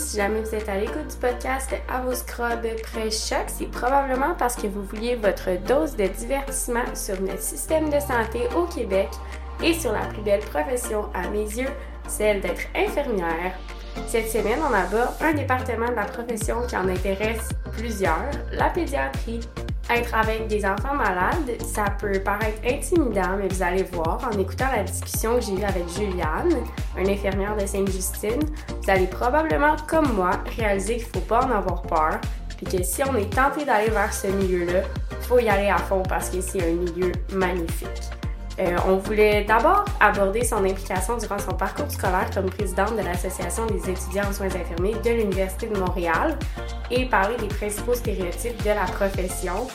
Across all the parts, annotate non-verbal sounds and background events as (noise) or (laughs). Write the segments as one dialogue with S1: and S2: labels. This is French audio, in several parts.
S1: Si jamais vous êtes à l'écoute du podcast à vos scrubs pré-choc, c'est probablement parce que vous vouliez votre dose de divertissement sur notre système de santé au Québec et sur la plus belle profession à mes yeux, celle d'être infirmière. Cette semaine, on aborde un département de la profession qui en intéresse plusieurs, la pédiatrie. Être avec des enfants malades, ça peut paraître intimidant, mais vous allez voir, en écoutant la discussion que j'ai eue avec Juliane, une infirmière de Sainte-Justine, vous allez probablement, comme moi, réaliser qu'il ne faut pas en avoir peur, puis que si on est tenté d'aller vers ce milieu-là, il faut y aller à fond parce que c'est un milieu magnifique. Euh, on voulait d'abord aborder son implication durant son parcours scolaire comme présidente de l'Association des étudiants en soins infirmiers de l'Université de Montréal et parler des principaux stéréotypes de la profession.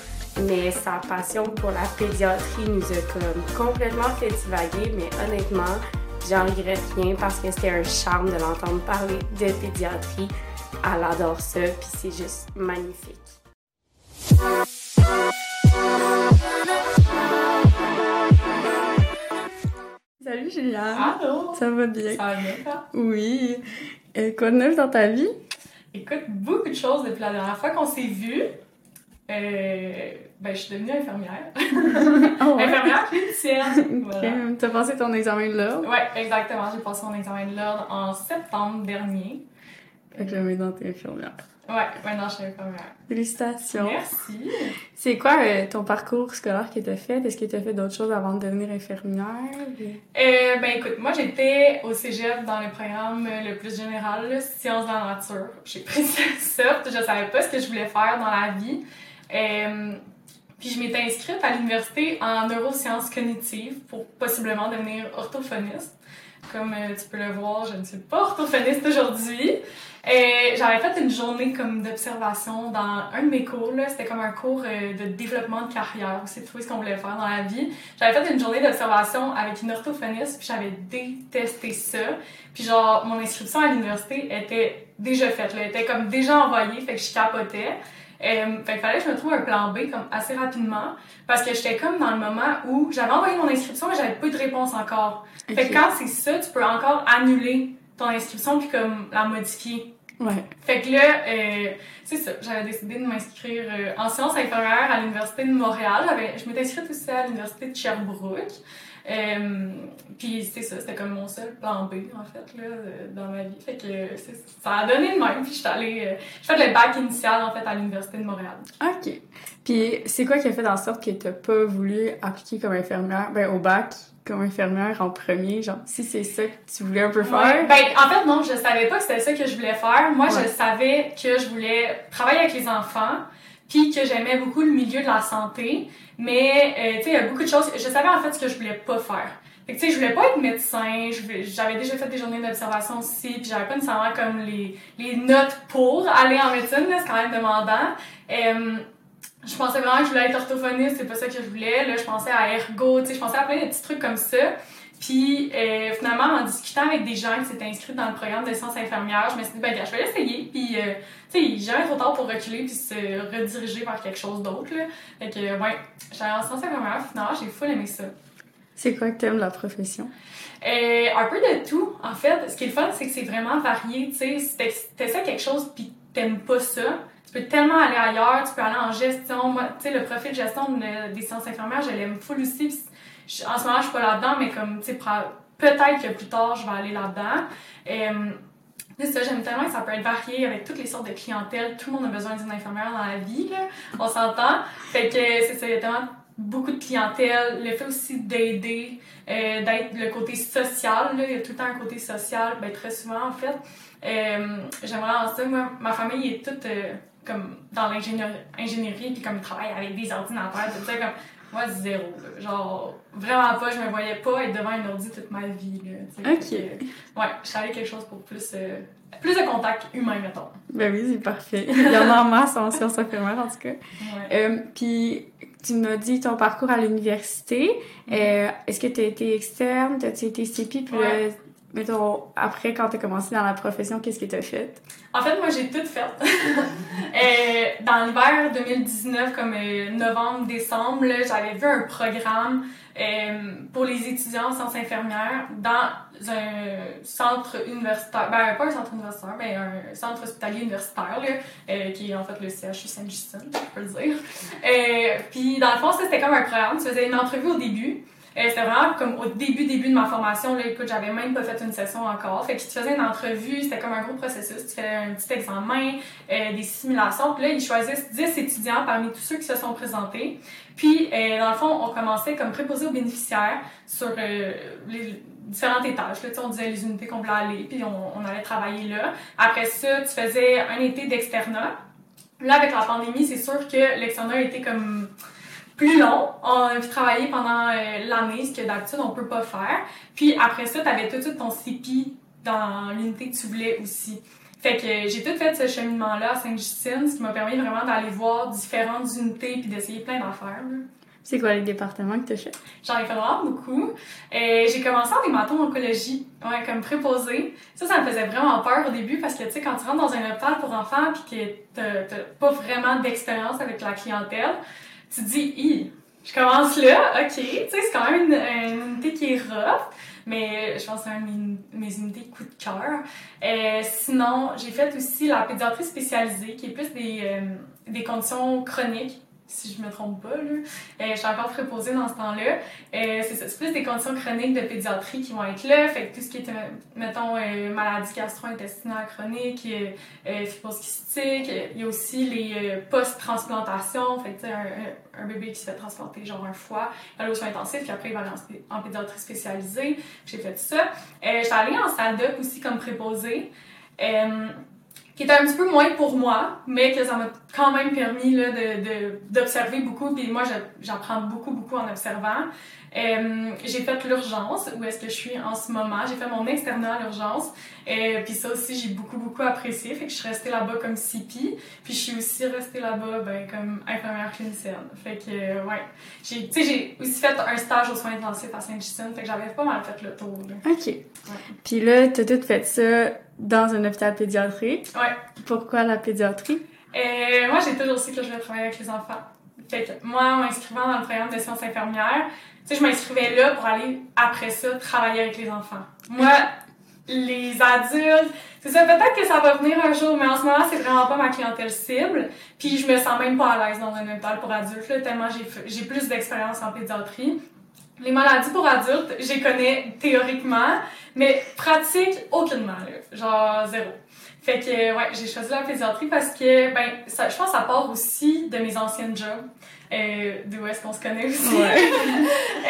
S1: Mais sa passion pour la pédiatrie nous a comme complètement fait divaguer, mais honnêtement, j'en regrette rien parce que c'était un charme de l'entendre parler de pédiatrie. Elle adore ça, puis c'est juste magnifique. Salut Juliane.
S2: Allô?
S1: Ça va bien?
S2: Ça va bien, toi?
S1: Oui. Euh, quoi de neuf dans ta vie?
S2: Écoute, beaucoup de choses depuis la dernière fois qu'on s'est vus. Euh, ben, je suis devenue infirmière.
S1: Oh, (laughs) ouais?
S2: infirmière clinicienne. (laughs) Voilà.
S1: T'as passé ton examen de l'ordre?
S2: Ouais, exactement. J'ai passé mon examen de l'ordre en septembre dernier.
S1: Fait que j'aimais dans tes infirmières.
S2: Ouais, maintenant je suis infirmière.
S1: Félicitations.
S2: Merci.
S1: C'est quoi euh, ton parcours scolaire que t'as fait? Est-ce que t'as fait d'autres choses avant de devenir infirmière?
S2: Euh, ben écoute, moi j'étais au cégep dans le programme le plus général, là, sciences de la nature. J'ai pris (laughs) cette sorte, je savais pas ce que je voulais faire dans la vie. Euh, puis je m'étais inscrite à l'université en neurosciences cognitives pour possiblement devenir orthophoniste. Comme euh, tu peux le voir, je ne suis pas orthophoniste aujourd'hui. Euh, J'avais fait une journée comme d'observation dans un de mes cours. C'était comme un cours euh, de développement de carrière. C'est tout ce qu'on voulait faire dans la vie. J'avais fait une journée d'observation avec une orthophoniste, puis j'avais détesté ça. Puis genre, mon inscription à l'université était déjà faite. Elle était comme déjà envoyée, fait que je capotais. Euh, fait qu'il fallait que je me trouve un plan B comme assez rapidement parce que j'étais comme dans le moment où j'avais envoyé mon inscription mais j'avais pas eu de réponse encore. Fait que quand c'est ça, tu peux encore annuler ton inscription puis comme la modifier.
S1: Ouais.
S2: Fait que là, euh, c'est ça, j'avais décidé de m'inscrire euh, en sciences inférieures à l'Université de Montréal. Je m'étais inscrite aussi à l'Université de Sherbrooke. Euh, puis c'est ça, c'était comme mon seul plan B, en fait, là, euh, dans ma vie. Fait que euh, ça a donné le même. Puis j'étais allée... J'ai fait le bac initial, en fait, à l'Université de Montréal.
S1: OK. Puis c'est quoi qui a fait en sorte que t'as pas voulu appliquer comme infirmière, ben au bac, comme infirmière en premier, genre si c'est ça que tu voulais un peu
S2: Ouais.
S1: faire?
S2: Ben, en fait, non, je savais pas que c'était ça que je voulais faire. Moi,
S1: Ouais.
S2: je savais que je voulais travailler avec les enfants, puis que j'aimais beaucoup le milieu de la santé. Mais, euh, tu sais, il y a beaucoup de choses. Je savais en fait ce que je voulais pas faire. Fait que, tu sais, je voulais pas être médecin. J'avais déjà fait des journées d'observation aussi, puis j'avais pas nécessairement comme les, les notes pour aller en médecine, c'est quand même demandant. Euh, je pensais vraiment que je voulais être orthophoniste, c'est pas ça que je voulais. Là, je pensais à ergo, tu sais, je pensais à plein de petits trucs comme ça. Puis euh, finalement, en discutant avec des gens qui s'étaient inscrits dans le programme de sciences infirmières, je me suis dit, ben, gars, je vais l'essayer. Puis, euh, tu sais, jamais trop tard pour reculer puis se rediriger vers quelque chose d'autre. là. Fait que, ouais, j'allais en sciences infirmières, finalement, j'ai full aimé ça.
S1: C'est quoi que t'aimes la profession?
S2: Euh, un peu de tout, en fait. Ce qui est le fun, c'est que c'est vraiment varié. Tu sais, si t'es- si t'essaies quelque chose puis t'aimes pas ça, tu peux tellement aller ailleurs, tu peux aller en gestion. Moi, tu sais, le profil de gestion de- des sciences infirmières, je l'aime full aussi. En ce moment, je suis pas là-dedans, mais comme, tu sais, peut-être que plus tard, je vais aller là-dedans. C'est ça, j'aime tellement ça peut être varié avec toutes les sortes de clientèle. Tout le monde a besoin d'une infirmière dans la vie, là. On s'entend. Fait que c'est ça, il y a tellement beaucoup de clientèle. Le fait aussi d'aider, euh, d'être le côté social, là. Il y a tout le temps un côté social, ben très souvent, en fait. Euh, J'aimerais en ça. Moi, ma famille est toute euh, comme dans l'ingénierie, ingénierie, puis comme ils travaillent avec des ordinateurs, tout ça, comme moi, zéro. là. Genre, vraiment pas, je me voyais pas être devant un ordi toute ma vie. Là, tu.
S1: Ok.
S2: Que, ouais, je allée quelque chose pour plus, euh, plus de contact humain, mettons.
S1: Ben oui, c'est parfait. (laughs) Il y en a en masse en sciences infirmières, en tout cas.
S2: Ouais.
S1: Euh, Puis, tu m'as dit ton parcours à l'université. Euh, Est-ce que tu as été externe? T'as-tu été CEPI? Puis
S2: Ouais.
S1: Mettons, après, quand tu as commencé dans la profession, qu'est-ce que tu as fait?
S2: En fait, moi, j'ai tout fait. (laughs) euh, dans l'hiver 2019, comme euh, novembre, décembre, j'avais vu un programme euh, pour les étudiants en sciences infirmières dans un centre universitaire, ben pas un centre universitaire, mais un centre hospitalier universitaire, là, qui est en fait le CHU Saint-Justin, je peux le dire. Puis dans le fond, c'était comme un programme, tu faisais une entrevue au début, c'était vraiment comme au début, début de ma formation. Là, écoute, j'avais même pas fait une session encore. Fait qu'ils te faisaient une entrevue, c'était comme un gros processus. Tu fais un petit examen, euh, des simulations. Puis là, ils choisissent 10 étudiants parmi tous ceux qui se sont présentés. Puis, euh, dans le fond, on commençait comme préposé aux bénéficiaires sur euh, les différents étages. Là, on disait les unités qu'on voulait aller, puis on, on allait travailler là. Après ça, tu faisais un été d'externat. Là, avec la pandémie, c'est sûr que l'externat était comme plus long. On a pu travailler pendant euh, l'année, ce que d'habitude on peut pas faire. Puis après ça, tu avais tout de suite ton CPI dans l'unité que tu voulais aussi. Fait que j'ai tout fait ce cheminement-là à Sainte-Justine, ce qui m'a permis vraiment d'aller voir différentes unités puis d'essayer plein d'affaires.
S1: C'est quoi les départements que tu fait?
S2: J'en ai fait vraiment beaucoup. Euh, j'ai commencé en hémato-oncologie, ouais, comme préposée. Ça, ça me faisait vraiment peur au début parce que, tu sais, quand tu rentres dans un hôpital pour enfants puis que t'as pas vraiment d'expérience avec la clientèle, tu dis, Hi, je commence là, ok, tu sais, c'est quand même une, une unité qui est rough, mais je pense que c'est un de mes unités coup de cœur. Euh, sinon, j'ai fait aussi la pédiatrie spécialisée, qui est plus des, euh, des conditions chroniques si je me trompe pas. Là. Euh, je suis encore préposée dans ce temps-là. Euh, c'est plus des conditions chroniques de pédiatrie qui vont être là. Fait que tout ce qui est, euh, mettons, euh, maladie gastro-intestinale chronique, euh, euh, fibrose kystique, il y a aussi les euh, post-transplantation. Fait que, un, un, bébé qui se fait transplanter, genre un foie, va aux soins intensifs, puis après, il va aller en, pédiatrie spécialisée. J'ai fait ça. Euh, J'étais allée en salle d'up aussi comme préposée. Euh, qui était un petit peu moins pour moi, mais que ça m'a quand même permis là, de, d'observer beaucoup. Puis moi, j'apprends beaucoup, beaucoup en observant. Euh, j'ai fait l'urgence, où est-ce que je suis en ce moment? J'ai fait mon externat à l'urgence. Euh, puis ça aussi, j'ai beaucoup, beaucoup apprécié. Fait que je suis restée là-bas comme CP. Puis je suis aussi restée là-bas ben, comme infirmière clinicienne. Fait que, euh, ouais. J'ai, tu sais, j'ai aussi fait un stage aux soins intensifs à Sainte-Justine. Fait que j'avais pas mal fait le tour. Là.
S1: OK. Ouais. Puis là, t'as tout fait ça dans un hôpital pédiatrique.
S2: Ouais.
S1: Pourquoi la pédiatrie?
S2: Euh, moi, j'ai toujours su que je voulais travailler avec les enfants. Fait que moi, en m'inscrivant dans le programme de sciences infirmières, tu sais, je m'inscrivais là pour aller, après ça, travailler avec les enfants. Moi, les adultes, c'est ça, peut-être que ça va venir un jour, mais en ce moment, c'est vraiment pas ma clientèle cible. Puis je me sens même pas à l'aise dans un hôpital pour adultes, là, tellement j'ai plus d'expérience en pédiatrie. Les maladies pour adultes, les connais théoriquement, mais pratique, aucunement, là. Genre zéro. Fait que, ouais, j'ai choisi la pédiatrie parce que, ben, ça, je pense que ça part aussi de mes anciennes jobs. Euh, D'où est-ce qu'on se connaît aussi.
S1: Ouais.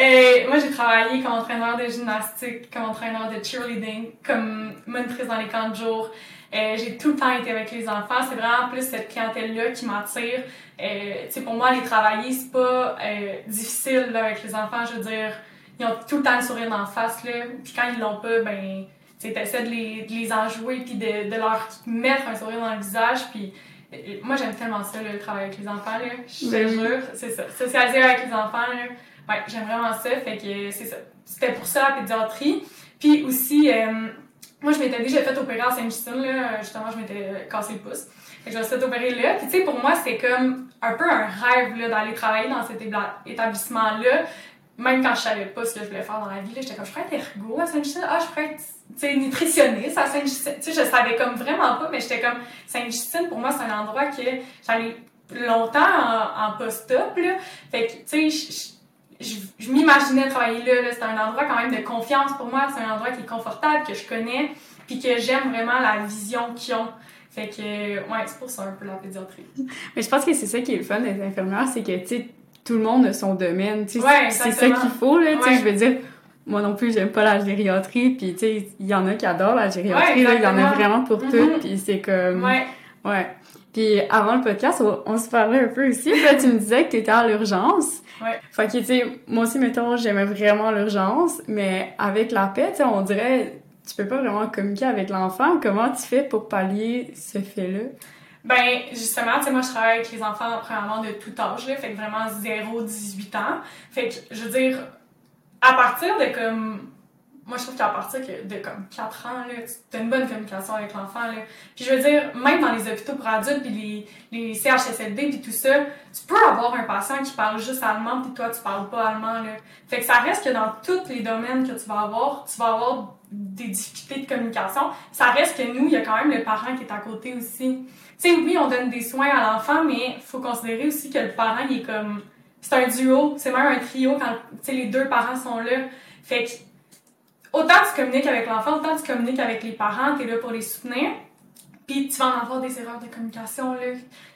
S1: (laughs)
S2: Et moi, j'ai travaillé comme entraîneur de gymnastique, comme entraîneur de cheerleading, comme monitrice dans les camps de jour. Euh, j'ai tout le temps été avec les enfants. C'est vraiment plus cette clientèle-là qui m'attire. Euh, tu sais, pour moi, les travailler, c'est pas euh, difficile là, avec les enfants. Je veux dire, ils ont tout le temps le sourire d'en face. Là. Puis quand ils l'ont pas, ben, tu essaies de les, de les enjouer puis de, de leur mettre un sourire dans le visage. Puis euh, moi, j'aime tellement ça, le travail avec les enfants. Là. Je te jure, c'est ça. Socialiser avec les enfants, là. Ouais, j'aime vraiment ça. Fait que c'est ça. C'était pour ça la pédiatrie. Puis aussi, euh, moi, je m'étais déjà fait opérer à Saint-Justine, là. Justement, je m'étais cassé le pouce. Fait que je me suis fait opérer là. Puis, tu sais, pour moi, c'est comme un peu un rêve, là, d'aller travailler dans cet établissement-là. Même quand je savais pas ce que je voulais faire dans la vie, j'étais comme, je pourrais être ergo à Saint-Justine. Ah, je pourrais être, tu nutritionniste à Saint-Justine. Tu sais, je savais comme vraiment pas, mais j'étais comme, Saint-Justine, pour moi, c'est un endroit que j'allais longtemps en, post-op, là. Fait que, tu sais, je, je m'imaginais travailler là, là. C'est un endroit quand même de confiance pour moi. C'est un endroit qui est confortable, que je connais, puis que j'aime vraiment la vision qu'ils ont. Fait que, ouais, c'est pour ça un peu la pédiatrie.
S1: Mais je pense que c'est ça qui est le fun des infirmières, c'est que, tu sais, tout le monde a son domaine. Tu sais,
S2: Ouais,
S1: c'est ça qu'il faut, là. Tu sais, je veux dire, moi non plus, j'aime pas la gériatrie, puis tu sais, il y en a qui adorent la gériatrie, là. Il y en a vraiment pour
S2: Mhm.
S1: tout, puis c'est comme...
S2: Ouais.
S1: Ouais. Puis avant le podcast, on, se parlait un peu aussi. Puis là, tu me disais que t'étais à l'urgence.
S2: Ouais.
S1: Fait que, tu sais, moi aussi, mettons, j'aimais vraiment l'urgence, mais avec la paix, tu sais, on dirait, tu peux pas vraiment communiquer avec l'enfant. Comment tu fais pour pallier ce fait-là?
S2: Ben, justement, tu sais, moi, je travaille avec les enfants, premièrement, de tout âge, là. Fait que vraiment 0-18 ans. Fait que, je veux dire, à partir de comme moi, je trouve qu'à partir de comme 4 ans, là, tu as une bonne communication avec l'enfant. Là. Puis je veux dire, même dans les hôpitaux pour adultes, puis les, les CHSLD, puis tout ça, tu peux avoir un patient qui parle juste allemand, puis toi, tu parles pas allemand. Là. Fait que ça reste que dans tous les domaines que tu vas avoir, tu vas avoir des difficultés de communication. Ça reste que nous, il y a quand même le parent qui est à côté aussi. Sais, oui, on donne des soins à l'enfant, mais il faut considérer aussi que le parent, il est comme... C'est un duo, c'est même un trio quand les deux parents sont là. Fait que autant tu communiques avec l'enfant, autant tu communiques avec les parents, tu es là pour les soutenir. Puis tu vas en avoir des erreurs de communication, là.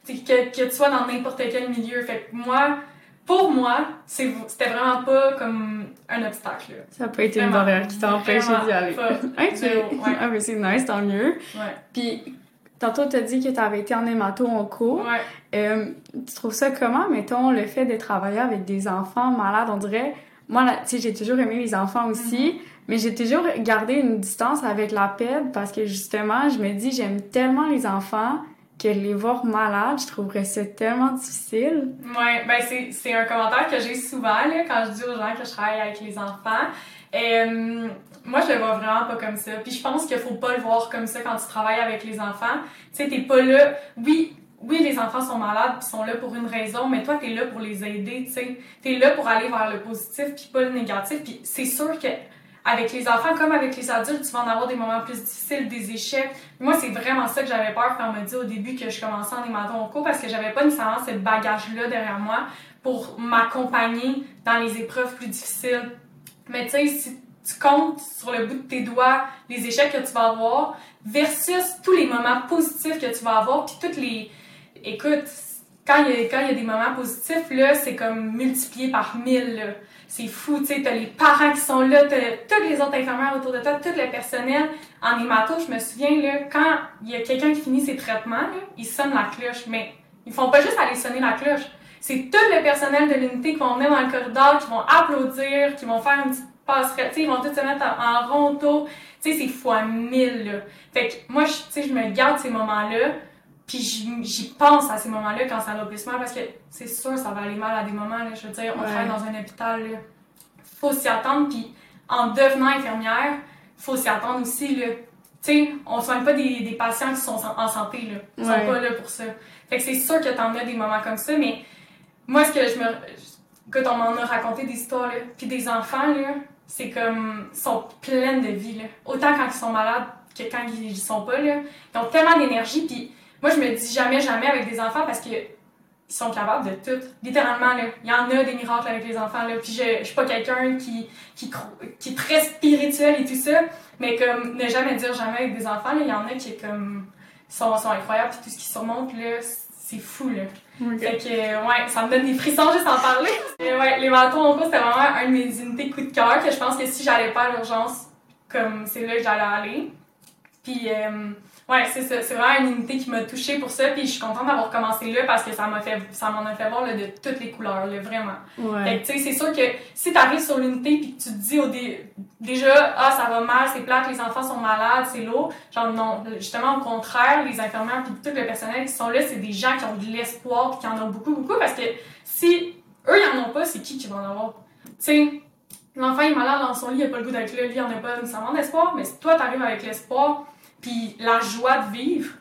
S2: Que, que tu sois dans n'importe quel milieu. Fait que moi, pour moi, c'était vraiment pas comme un obstacle.
S3: Ça peut être une barrière qui t'a empêché d'y aller. ok. (laughs) Ah, mais c'est nice, tant mieux.
S2: Ouais.
S3: Puis, tantôt, tu as dit que tu avais été en hémato en cours.
S2: Ouais.
S3: Euh, tu trouves ça comment, mettons, le fait de travailler avec des enfants malades? On dirait, moi, tu sais, j'ai toujours aimé les enfants aussi. Mm-hmm. Mais j'ai toujours gardé une distance avec la PED parce que justement, je me dis, j'aime tellement les enfants que les voir malades, je trouverais ça tellement difficile.
S2: Ouais, ben c'est un commentaire que j'ai souvent là, quand je dis aux gens que je travaille avec les enfants. Euh, moi, je le vois vraiment pas comme ça. Puis je pense qu'il faut pas le voir comme ça quand tu travailles avec les enfants. Tu sais, t'es pas là. Oui, oui, les enfants sont malades puis sont là pour une raison, mais toi, t'es là pour les aider, tu sais. T'es là pour aller vers le positif puis pas le négatif. Puis c'est sûr que avec les enfants comme avec les adultes, tu vas en avoir des moments plus difficiles, des échecs. Moi, c'est vraiment ça que j'avais peur quand on m'a dit au début que je commençais en hématon cours parce que j'avais pas nécessairement ce bagage-là derrière moi pour m'accompagner dans les épreuves plus difficiles. Mais tu sais, si tu comptes sur le bout de tes doigts les échecs que tu vas avoir versus tous les moments positifs que tu vas avoir, puis toutes les... Écoute, quand il y a, quand il y a des moments positifs, là, c'est comme multiplié par mille, c'est fou, tu sais, t'as les parents qui sont là, t'as tous les autres infirmières autour de toi, tout le personnel. En hémato, je me souviens, là, quand il y a quelqu'un qui finit ses traitements, là, ils sonnent la cloche, mais ils font pas juste aller sonner la cloche. C'est tout le personnel de l'unité qui vont venir dans le corridor, qui vont applaudir, qui vont faire une petite ils vont tous se mettre en, rond Tu sais, c'est fois mille, là. Fait que moi, sais, je me garde ces moments-là, puis j'y pense à ces moments-là quand ça va plus mal parce que c'est sûr ça va aller mal à des moments. Là, je veux dire, on travaille dans un hôpital, il faut s'y attendre. Puis en devenant infirmière, faut s'y attendre aussi. Là. Tu sais, on soigne pas des, des, patients qui sont en santé. Là. Ils sont pas là pour ça. Fait que c'est sûr que t'en as des moments comme ça, mais moi, ce que je me. Quand on m'en a raconté des histoires, là, puis des enfants, là, c'est comme. Sont pleins de vie, là. Autant quand ils sont malades que quand ils sont pas, là. Ils ont tellement d'énergie, puis moi, je me dis jamais, jamais avec des enfants parce que ils sont capables de tout. Littéralement, là. Il y en a des miracles avec les enfants, là. Puis je, je suis pas quelqu'un qui est très spirituel et tout ça. Mais comme, ne jamais dire jamais avec des enfants, là. Il y en a qui, comme, sont, sont incroyables. Puis tout ce qui surmonte, là, c'est fou, là. Fait que, ouais, ça me donne des frissons juste en parler. Et ouais, les bâtons en cours, c'était vraiment un de mes unités coup de cœur que je pense que si j'allais pas à l'urgence, comme c'est là que j'allais aller. Puis, euh, Ouais, c'est ça. C'est vraiment une unité qui m'a touchée pour ça. Puis je suis contente d'avoir commencé là parce que ça m'a fait, ça m'en a fait voir là, de toutes les couleurs, là, vraiment.
S3: Ouais.
S2: Fait que, tu sais, c'est sûr que si t'arrives sur l'unité puis que tu te dis au dé... déjà, ah, ça va mal, c'est plate, les enfants sont malades, c'est lourd. Genre, non. Justement, au contraire, les infirmières puis tout le personnel qui sont là, c'est des gens qui ont de l'espoir puis qui en ont beaucoup, beaucoup parce que si eux, ils en ont pas, c'est qui qui va en avoir? Tu sais, l'enfant est malade dans son lit, il a pas le goût d'être là, lui, il en a pas nécessairement d'espoir, mais si toi, t'arrives avec l'espoir, puis la joie de vivre,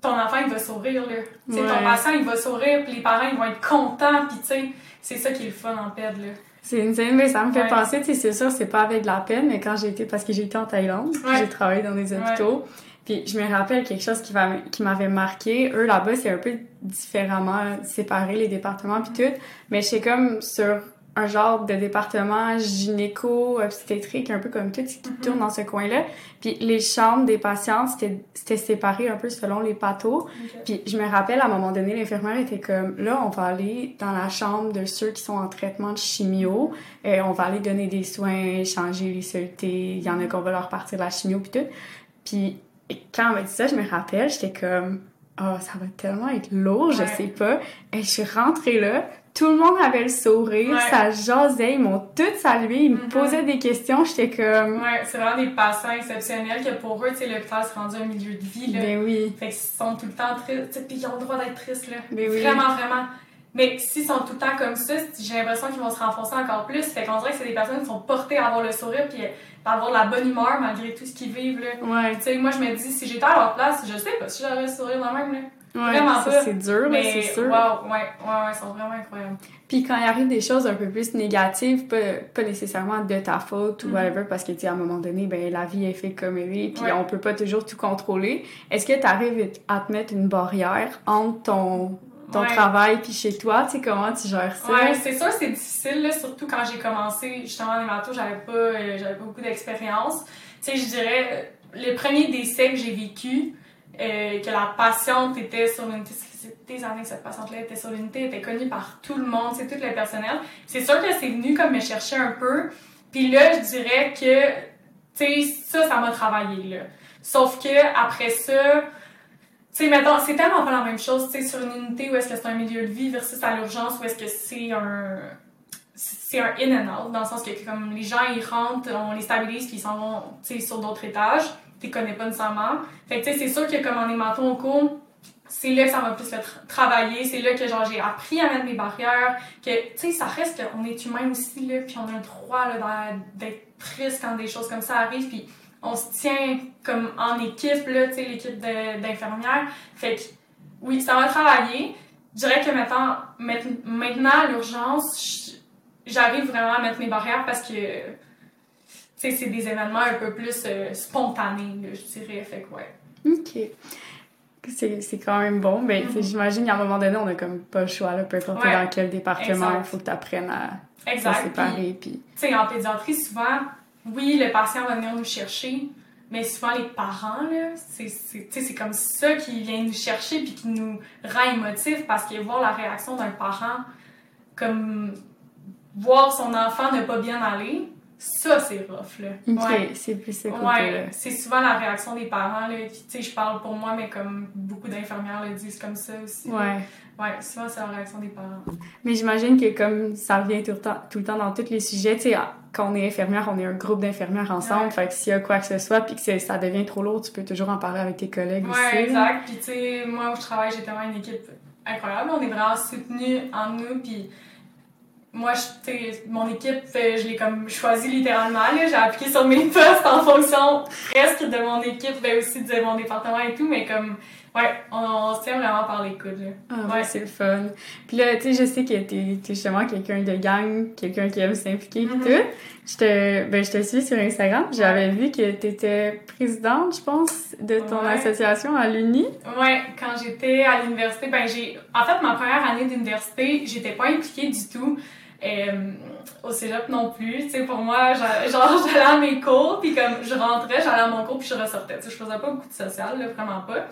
S2: ton enfant, il va sourire, là. Ton patient, il va sourire, puis les parents, ils vont être contents, puis tu sais, c'est ça qui est le fun en PED, là.
S3: C'est une scène, mais ça me fait penser, tu sais, c'est sûr, c'est pas avec la peine, mais quand j'ai été, parce que j'ai été en Thaïlande, j'ai travaillé dans des hôpitaux, puis je me rappelle quelque chose qui, qui m'avait marqué. Eux, là-bas, c'est un peu différemment séparé, les départements, puis tout, mais je sais comme sur un genre de département gynéco-obstétrique, un peu comme tout, qui mm-hmm. tourne dans ce coin-là. Puis les chambres des patients, c'était séparé un peu selon les pathos. Puis je me rappelle, à un moment donné, l'infirmière était comme, là, on va aller dans la chambre de ceux qui sont en traitement de chimio. Et on va aller donner des soins, changer les solutés. Il y en a qu'on va leur partir la chimio, puis tout. Puis quand on m'a dit ça, je me rappelle, j'étais comme, oh, ça va tellement être lourd, je sais pas. Et je suis rentrée là, tout le monde avait le sourire, ça jasait, ils m'ont tous salué, ils me mm-hmm. posaient des questions, j'étais comme...
S2: Ouais, c'est vraiment des patients exceptionnels que pour eux, tu sais, l'hôpital s'est rendu un milieu de vie, là.
S3: Ben oui.
S2: Fait qu'ils sont tout le temps tristes, puis ils ont le droit d'être tristes, là.
S3: Ben oui.
S2: Vraiment, vraiment. Mais s'ils sont tout le temps comme ça, j'ai l'impression qu'ils vont se renfoncer encore plus. Fait qu'on dirait que c'est des personnes qui sont portées à avoir le sourire puis à avoir la bonne humeur malgré tout ce qu'ils vivent. Là.
S3: Ouais.
S2: Tu sais, moi, je me dis, si j'étais à leur place, je sais pas si j'aurais le sourire de même. Là.
S3: Ouais,
S2: Vraiment pas.
S3: c'est dur, mais c'est sûr.
S2: Wow, ouais, ouais, ouais, ils sont vraiment incroyables.
S3: Puis quand il arrive des choses un peu plus négatives, pas, pas nécessairement de ta faute ou
S2: Mhm.
S3: whatever, parce que tu sais, à un moment donné, ben la vie est faite comme elle est, puis
S2: Ouais.
S3: on peut pas toujours tout contrôler. Est-ce que tu arrives à te mettre une barrière entre ton, ton
S2: Ouais.
S3: travail puis chez toi? Tu sais, comment tu gères ça?
S2: Ouais, c'est sûr, c'est difficile, là, surtout quand j'ai commencé justement en hémato, j'avais pas, euh, j'avais pas beaucoup d'expérience. Tu sais, je dirais, les premiers décès que j'ai vécu, euh, que la patiente était sur l'unité, des années que cette patiente-là était sur l'unité, était connue par tout le monde, c'est tout le personnel. C'est sûr que c'est venu comme me chercher un peu. Puis là, je dirais que, tu sais, ça, ça m'a travaillé, là. Sauf que après ça, tu sais, mettons, c'est tellement pas la même chose, tu sais, sur une unité où est-ce que c'est un milieu de vie versus à l'urgence où est-ce que c'est un c'est un in and out dans le sens que comme les gens ils rentrent on les stabilise puis ils s'en vont sur d'autres étages tu connais pas nécessairement. Fait que tu sais c'est sûr que comme en hémato au cours c'est là que ça m'a plus fait tra- travailler c'est là que genre j'ai appris à mettre mes barrières que tu sais ça reste qu'on est humain aussi là puis on a le droit là d'être triste quand des choses comme ça arrivent puis on se tient comme en équipe là tu sais l'équipe d'infirmières fait que oui ça m'a travaillé je dirais que maintenant, maintenant l'urgence, j'arrive vraiment à mettre mes barrières parce que, c'est des événements un peu plus euh, spontanés, là, je dirais. Fait que, ouais.
S3: OK. C'est, c'est quand même bon. Ben, j'imagine qu'à un moment donné, on a comme pas le choix, là, peu importe
S2: Ouais.
S3: dans quel département, il faut que tu apprennes à se
S2: Exact. Puis,
S3: séparer. Puis...
S2: en pédiatrie, souvent, oui, le patient va venir nous chercher, mais souvent, les parents, là, c'est, comme ça qui vient nous chercher puis qui nous rend émotifs parce que voir la réaction d'un parent, comme voir son enfant ne pas bien aller, ça, c'est rough, là.
S3: OK,
S2: Ouais.
S3: c'est plus ce.
S2: Ouais, c'est souvent la réaction des parents. Là. Tu sais, je parle pour moi, mais comme beaucoup d'infirmières le disent comme ça aussi.
S3: Ouais.
S2: Ouais, souvent c'est la réaction des parents.
S3: Mais j'imagine que comme ça revient tout le temps, tout le temps dans tous les sujets, tu sais, quand on est infirmière, on est un groupe d'infirmières ensemble.
S2: Ouais.
S3: Fait que s'il y a quoi que ce soit, puis que ça devient trop lourd, tu peux toujours en parler avec tes collègues aussi.
S2: Ouais, exact. Puis, tu sais, moi où je travaille, j'ai tellement une équipe incroyable. On est vraiment soutenus en nous. Puis, moi, je- mon équipe, euh, je l'ai comme choisi littéralement. là. J'ai appliqué sur mes (laughs) postes en fonction presque de mon équipe, mais aussi de mon département et tout. Mais comme, ouais, on, on se tient vraiment par les coudes. Là.
S3: Ah ouais,
S2: Ouais.
S3: c'est le fun. Puis là, tu sais, je sais que t'es t'es justement quelqu'un de gang, quelqu'un qui aime s'impliquer
S2: Mhm.
S3: tout. Je te, ben, je te suis sur Instagram. J'avais vu que t'étais présidente, je pense, de ton
S2: Ouais.
S3: association à l'Uni.
S2: Ouais, quand j'étais à l'université, ben j'ai. En fait, ma première année d'université, j'étais pas impliquée du tout. Euh, au cégep non plus. Tu sais, pour moi, genre, (laughs) j'allais à mes cours, puis comme je rentrais, j'allais à mon cours, puis je ressortais. Tu sais, je faisais pas beaucoup de social, là, vraiment pas.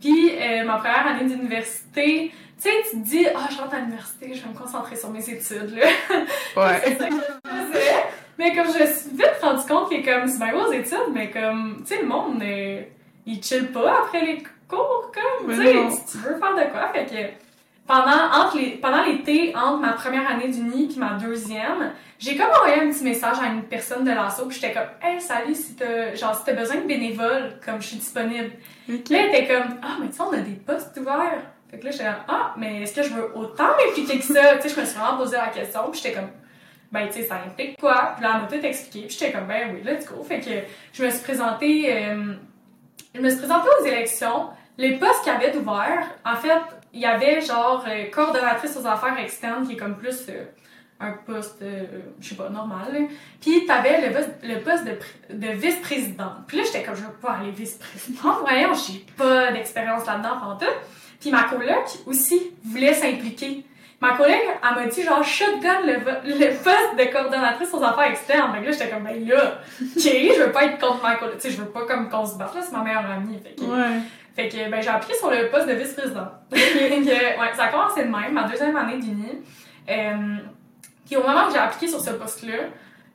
S2: Puis, euh, ma première année d'université, tu sais, tu te dis, ah, je rentre à l'université, je vais me concentrer sur mes études, là. (laughs)
S3: Ouais.
S2: C'est ça que je faisais. Mais comme je me suis vite rendu compte que comme c'est bien beau aux études, mais comme tu sais le monde euh, il chill pas après les cours comme tu sais tu veux faire de quoi fait que pendant entre les pendant l'été entre ma première année d'uni puis ma deuxième, j'ai comme envoyé un petit message à une personne de l'assaut puis j'étais comme "Hey, salut si t'as genre si t'as besoin de bénévoles comme je suis disponible." Là, elle était comme "Ah, mais tu sais on a des postes ouverts." Fait que là j'étais comme "Ah, mais est-ce que je veux autant m'impliquer que ça?" (laughs) Tu sais, je me suis vraiment posé la question puis j'étais comme ben tu sais ça implique quoi? Puis là elle m'a tout expliqué puis j'étais comme ben oui let's go fait que je me suis présentée euh, je me suis présentée aux élections les postes qu'il y avait d'ouvert en fait il y avait genre euh, coordonnatrice aux affaires externes qui est comme plus euh, un poste euh, je sais pas normal puis t'avais le poste, le poste de, pr- de vice-présidente puis là j'étais comme je veux pas aller vice-présidente voyons j'ai pas d'expérience là-dedans en tout puis ma coloc aussi voulait s'impliquer Ma collègue, elle m'a dit genre shotgun le, le poste de coordonnatrice aux affaires externes. Fait que là, j'étais comme ben là, ok, je veux pas être contre ma collègue. Tu sais, je veux pas comme qu'on se batte là, c'est ma meilleure amie. Fait
S3: Ouais.
S2: Fait que ben j'ai appliqué sur le poste de vice-président. (laughs) Ouais, ça a commencé de même, ma deuxième année d'uni. Euh, puis au moment où j'ai appliqué sur ce poste-là,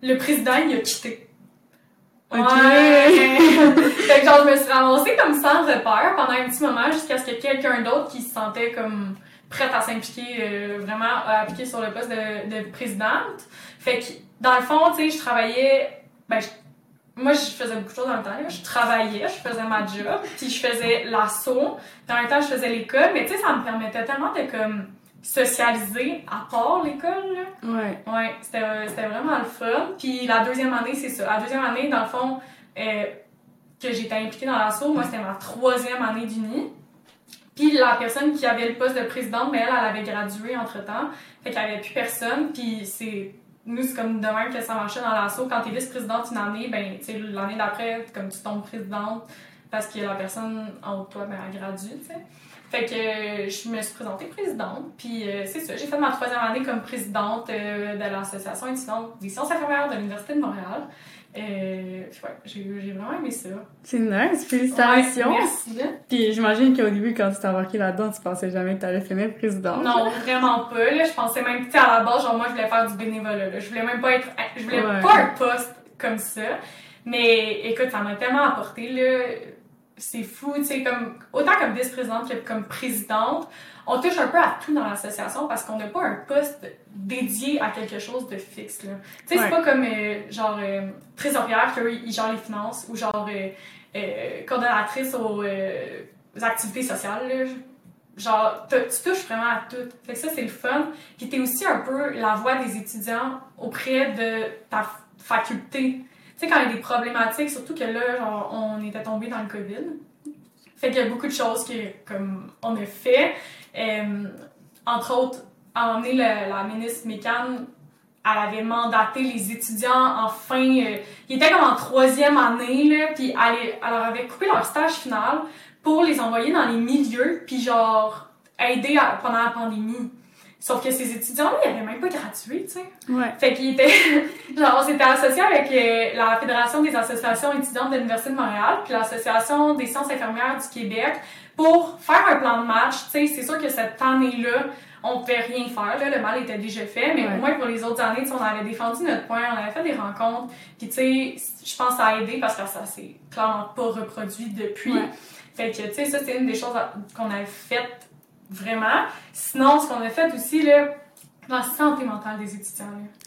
S2: le président il a quitté. Ouais. (laughs) fait que genre je me suis ramassée comme sans repère pendant un petit moment jusqu'à ce que quelqu'un d'autre qui se sentait comme prête à s'impliquer euh, vraiment à appliquer sur le poste de, de présidente. Fait que dans le fond, tu sais, je travaillais ben je- moi je faisais beaucoup de choses dans le temps, là. je travaillais, je faisais ma job, puis je faisais l'assaut, puis en même temps je faisais l'école, mais tu sais ça me permettait tellement de comme socialiser à part l'école.
S3: Ouais.
S2: Ouais, c'était c'était vraiment le fun. Puis la deuxième année, c'est ça. La deuxième année, dans le fond, euh, que j'étais impliquée dans l'assaut, moi, c'était ma troisième année d'uni. Puis la personne qui avait le poste de présidente, mais elle, elle avait gradué entre-temps. Fait qu'il n'y avait plus personne. Puis c'est... Nous, c'est comme de même que ça marchait dans l'assaut. Quand t'es vice-présidente une année, ben, tu l'année d'après, comme tu tombes présidente parce que la personne en haut de toi, ben, elle gradue, tu. Fait que euh, je me suis présentée présidente, puis euh, c'est ça, j'ai fait ma troisième année comme présidente euh, de l'association étudiante des sciences infirmières de l'Université de Montréal. Euh, ouais, j'ai vraiment aimé ça.
S3: C'est nice, félicitations.
S2: Ouais, merci.
S3: Puis j'imagine qu'au début, quand tu t'es embarqué là-dedans, tu pensais jamais que t'allais finir présidente.
S2: Non, vraiment pas. Là, je pensais même, tu sais, à la base, genre, moi, je voulais faire du bénévolat. Là. Je voulais même pas être. Je voulais
S3: Ouais.
S2: pas un poste comme ça. Mais écoute, ça m'a tellement apporté, là. C'est fou, tu sais, comme. Autant comme vice-présidente que comme présidente, on touche un peu à tout dans l'association parce qu'on n'a pas un poste dédié à quelque chose de fixe. Tu sais,
S3: Ouais.
S2: c'est pas comme, euh, genre, euh, trésorière, qu'eux, ils gèrent les finances, ou genre, euh, euh, coordonnatrice aux, aux activités sociales, là. Genre, tu touches vraiment à tout. Fait que ça, c'est le fun. Puis t'es aussi un peu la voix des étudiants auprès de ta faculté. Tu sais, quand il y a des problématiques, surtout que là, genre, on était tombé dans le COVID. Fait qu'il y a beaucoup de choses que, comme, on a fait. Euh, entre autres, à un le- la ministre Mécan, elle avait mandaté les étudiants en fin... euh, ils étaient comme en troisième année, là, puis elle, elle leur avait coupé leur stage final pour les envoyer dans les milieux, puis genre, aider pendant la pandémie. Sauf que ces étudiants-là, ils avaient même pas gradué, tu sais.
S3: Ouais.
S2: Fait qu'ils étaient. (laughs) genre, on s'était associé avec euh, la Fédération des associations étudiantes de l'Université de Montréal, puis l'Association des sciences infirmières du Québec, pour faire un plan de match. Tu sais, c'est sûr que cette année-là, on pouvait rien faire, là, le mal était déjà fait, mais
S3: Ouais.
S2: au moins pour les autres années, on avait défendu notre point, on avait fait des rencontres, puis tu sais, je pense que ça a aidé parce que ça s'est clairement pas reproduit depuis.
S3: Ouais.
S2: Fait que, tu sais, ça, c'est une des choses qu'on avait faites vraiment. Sinon, ce qu'on a fait aussi, là, la santé mentale des étudiants,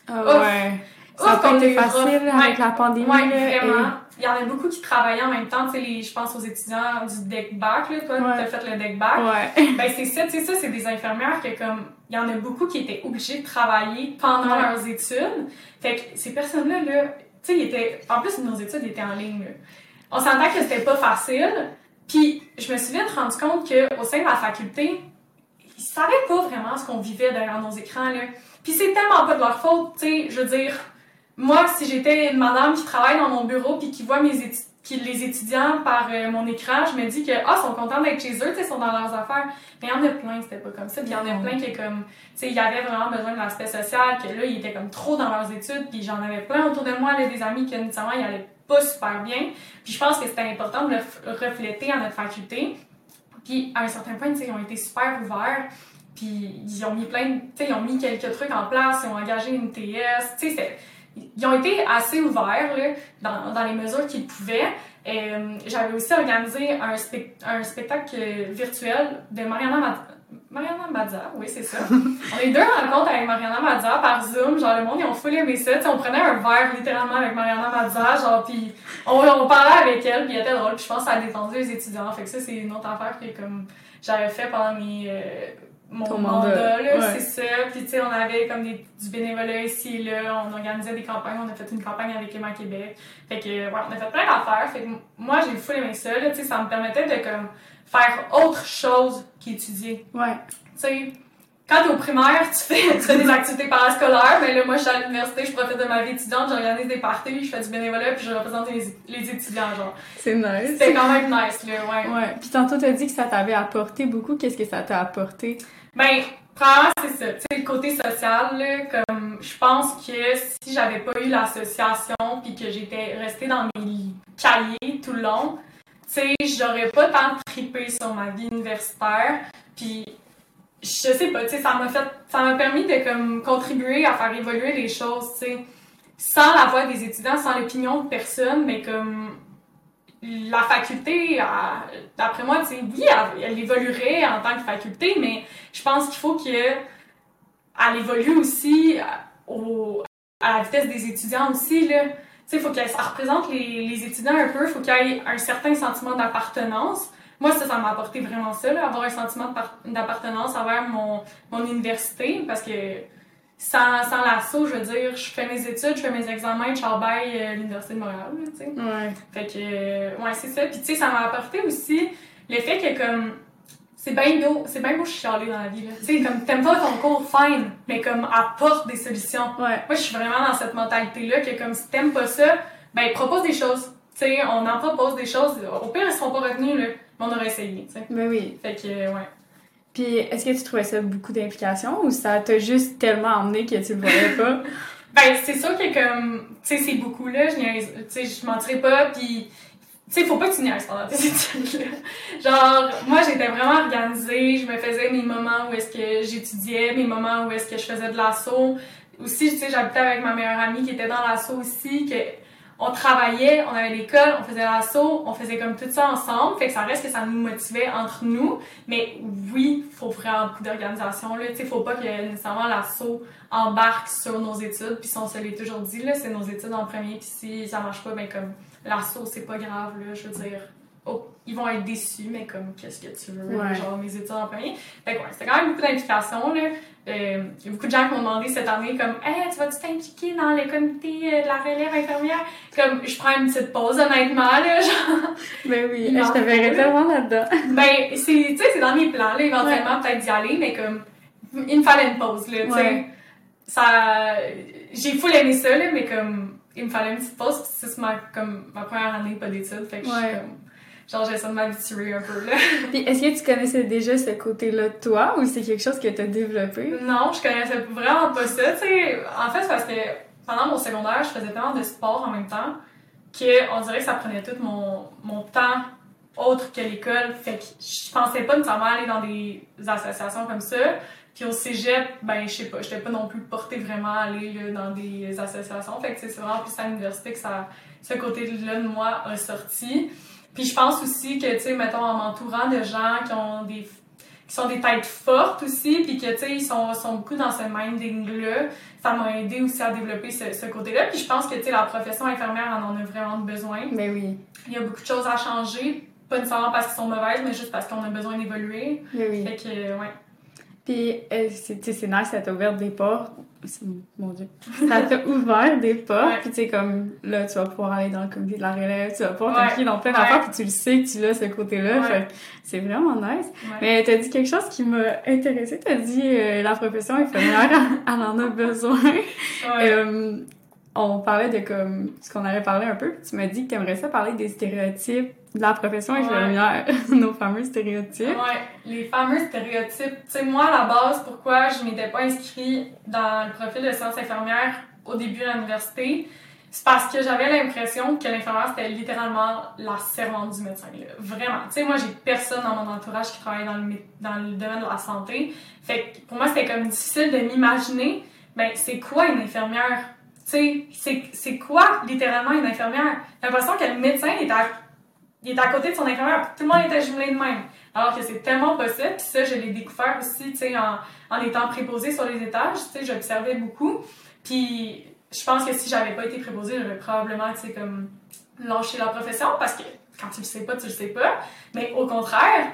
S2: là. Ouf.
S3: ouais. Ça a
S2: Ouf,
S3: été
S2: rough.
S3: facile
S2: Ouais.
S3: avec la pandémie.
S2: Ouais,
S3: là,
S2: vraiment. Il y en a beaucoup qui travaillaient en même temps, tu sais, je pense aux étudiants du deck back, là, toi,
S3: Ouais.
S2: t'as fait le deck back.
S3: Ouais. (laughs)
S2: Ben, c'est ça, tu sais, ça, c'est des infirmières que, comme, il y en a beaucoup qui étaient obligés de travailler pendant
S3: Ouais.
S2: leurs études. Fait que ces personnes-là, là, tu sais, ils étaient, en plus, nos études étaient en ligne, là. On s'entend que c'était pas facile. Puis, je me suis vite rendu compte qu'au sein de la faculté, ils savaient pas vraiment ce qu'on vivait derrière nos écrans, là. Puis c'est tellement pas de leur faute, tu sais, je veux dire, moi, si j'étais une madame qui travaille dans mon bureau puis qui voit mes qui, les étudiants par euh, mon écran, je me dis que, ah, sont contents d'être chez eux, ils sont dans leurs affaires. Mais il y en a plein, c'était pas comme ça. Puis il y en a plein qui, comme, tu sais, y avait vraiment besoin de l'aspect social, que là, ils étaient comme trop dans leurs études, puis j'en avais plein autour de moi, là, des amis que, nécessairement, ils allaient pas super bien. Puis je pense que c'était important de le refléter à notre faculté. Puis à un certain point, ils ont été super ouverts. Puis ils ont mis plein, de- ils ont mis quelques trucs en place, ils ont engagé une TS, tu sais, ils ont été assez ouverts là, dans, dans les mesures qu'ils pouvaient. Euh, J'avais aussi organisé un, spec- un spectacle virtuel de Mariana Mariana Madza, oui, c'est ça. (laughs) on a eu deux rencontres avec Mariana Madza par Zoom, genre le monde, ils ont full aimé ça. On prenait un verre littéralement avec Mariana Madza, genre, puis on, on parlait avec elle, puis elle était drôle, puis je pense que ça a détendu les étudiants. Fait que ça, c'est une autre affaire que comme j'avais fait pendant mes, euh, mon
S3: Ton
S2: mandat, là,
S3: ouais.
S2: c'est ça. Puis tu sais, on avait comme des, du bénévolat ici et là, on organisait des campagnes, on a fait une campagne avec Emma Québec. Fait que, ouais, on a fait plein d'affaires. Fait que moi, j'ai full aimé ça, là, tu sais, ça me permettait de comme faire autre chose qu'étudier.
S3: Ouais.
S2: Tu sais, quand t'es au primaire, tu fais, tu fais des (laughs) activités parascolaires, mais là, moi, je suis à l'université, je profite de ma vie étudiante, j'organise des parties, je fais du bénévolat, puis je représente les, les étudiants, genre.
S3: C'est nice.
S2: C'était quand même nice, là, ouais.
S3: Ouais. Puis tantôt, t'as dit que ça t'avait apporté beaucoup. Qu'est-ce que ça t'a apporté?
S2: Ben, premièrement, c'est ça. Tu sais, le côté social, là, comme, je pense que si j'avais pas eu l'association puis que j'étais restée dans mes cahiers tout le long, sais, j'aurais pas tant trippé sur ma vie universitaire. Puis, je sais pas, tu sais, ça m'a fait, ça m'a permis de, comme, contribuer à faire évoluer les choses, tu sais, sans la voix des étudiants, sans l'opinion de personne, mais comme, la faculté, d'après moi, tu sais, oui, elle, évoluerait en tant que faculté, mais je pense qu'il faut qu'elle évolue aussi à, au- à la vitesse des étudiants aussi, là. Sais, il faut que ça représente les, les étudiants un peu, il faut qu'il y ait un certain sentiment d'appartenance, moi, ça, ça m'a apporté vraiment ça, là, avoir un sentiment d'appartenance envers mon, mon université, parce que sans, sans l'assaut, je veux dire, je fais mes études, je fais mes examens, je travaille à l'Université de Montréal, tu sais.
S3: Ouais.
S2: Fait que, euh, ouais, c'est ça. Puis, tu sais, ça m'a apporté aussi le fait que, comme, c'est bien beau, c'est bien beau chialer dans la vie, là. Tu sais, comme, t'aimes pas ton cours, fine, mais comme, apporte des solutions.
S3: Ouais.
S2: Moi, je suis vraiment dans cette mentalité-là que, comme, si t'aimes pas ça, ben, propose des choses. Tu sais, on en propose des choses. Au pire, ils seront pas retenus, là, mais on aurait essayé, tu sais.
S3: Ben oui.
S2: Fait que, euh, ouais.
S3: Puis, est-ce que tu trouvais ça beaucoup d'implication ou ça t'a juste tellement emmené que tu le voyais pas? (laughs)
S2: Ben, c'est sûr que comme, tu sais, c'est beaucoup, là, je tu sais, je mentirais pas, puis sais, faut pas que tu niaises pendant tes (laughs) études, là. Genre, moi, j'étais vraiment organisée, je me faisais mes moments où est-ce que j'étudiais, mes moments où est-ce que je faisais de l'assaut. Aussi, tu sais, j'habitais avec ma meilleure amie qui était dans l'assaut aussi, que on travaillait, on avait l'école, on faisait l'assaut, on faisait comme tout ça ensemble, fait que ça reste que ça nous motivait entre nous. Mais oui, faut vraiment beaucoup d'organisation, là. Tu sais, faut pas que nécessairement l'assaut embarque sur nos études, puis si on se l'est toujours dit, là, c'est nos études en premier, puis si ça marche pas, ben comme l'assaut, c'est pas grave, là, je veux dire. Oh, ils vont être déçus, mais comme, qu'est-ce que tu veux,
S3: Ouais.
S2: genre mes études en premier? Fait que ouais, c'était quand même beaucoup d'implication, là. Euh, Il y a beaucoup de gens qui m'ont demandé cette année, comme, hey, tu vas-tu t'impliquer dans le comité euh, de la relève infirmière? Comme, je prends une petite pause, honnêtement, là, (laughs) genre.
S3: Ben oui, je te verrais tellement là-dedans.
S2: Ben, c'est, tu sais, c'est dans mes plans, là, éventuellement, peut-être d'y aller, mais comme, il me fallait une pause, là, tu sais. Ça, j'ai full aimé ça, là, mais comme, il me fallait une petite pause, puis c'est ma, comme, ma première année, pas d'études, fait que je suis
S3: Ouais.
S2: comme, genre, j'essaie de m'habituer un peu, là. (laughs)
S3: Puis, est-ce que tu connaissais déjà ce côté-là de toi ou c'est quelque chose que t'as développé?
S2: Non, je connaissais vraiment pas ça, tu sais. En fait, c'est parce que pendant mon secondaire, je faisais tellement de sport en même temps que on dirait que ça prenait tout mon, mon temps autre que l'école. Fait que je pensais pas nécessairement aller dans des associations comme ça. Puis au cégep, ben, je sais pas, j'étais pas non plus portée vraiment à aller là, dans des associations. Fait que c'est vraiment plus à l'université que ça, ce côté-là de moi a sorti. Puis je pense aussi que, tu sais, mettons, en m'entourant de gens qui ont des qui sont des têtes fortes aussi, puis que, tu sais, ils sont, sont beaucoup dans ce minding-là. Ça m'a aidé aussi à développer ce, ce côté-là. Puis je pense que, tu sais, la profession infirmière en en a vraiment besoin.
S3: Ben oui.
S2: Il y a beaucoup de choses à changer, pas nécessairement parce qu'elles sont mauvaises, mais juste parce qu'on a besoin d'évoluer.
S3: Ben oui.
S2: Fait que, ouais.
S3: Puis, euh, c'est tu sais, c'est nice, ça t'a ouvert des portes. C'est- Mon Dieu. Ça t'a (laughs) ouvert des portes.
S2: Ouais.
S3: Puis, tu sais, comme là, tu vas pouvoir aller dans le comité de la relève, tu vas pouvoir
S2: Ouais.
S3: t'impliquer dans plein d'affaires, puis tu le sais que tu l'as, ce côté-là.
S2: Ouais.
S3: C'est vraiment nice. Mais t'as dit quelque chose qui m'a intéressée. T'as dit euh, la profession infirmière, (laughs) elle en a besoin.
S2: Ouais.
S3: Euh, on parlait de comme ce qu'on avait parlé un peu. puis Tu m'as dit que t'aimerais ça parler des stéréotypes de la profession
S2: Ouais.
S3: infirmière, (laughs) nos fameux stéréotypes.
S2: Ouais, les fameux stéréotypes. Tu sais, moi, à la base, pourquoi je m'étais pas inscrite dans le profil de sciences infirmières au début de l'université, c'est parce que j'avais l'impression que l'infirmière, c'était littéralement la servante du médecin. là. Vraiment. Tu sais, moi, j'ai personne dans mon entourage qui travaille dans le, mé- dans le domaine de la santé. Fait que pour moi, c'était comme difficile de m'imaginer, ben, c'est quoi une infirmière? Tu sais, c'est- c'est quoi littéralement une infirmière? J'ai l'impression que le médecin est à il est à côté de son infirmière. Tout le monde était jumelé de même. Alors que c'est tellement ça. Puis ça, je l'ai découvert aussi, tu sais, en, en étant préposée sur les étages. Tu sais, j'observais beaucoup. Puis je pense que si j'avais pas été préposée, j'aurais probablement, tu sais, comme lâché la profession parce que quand tu le sais pas, tu le sais pas. Mais au contraire,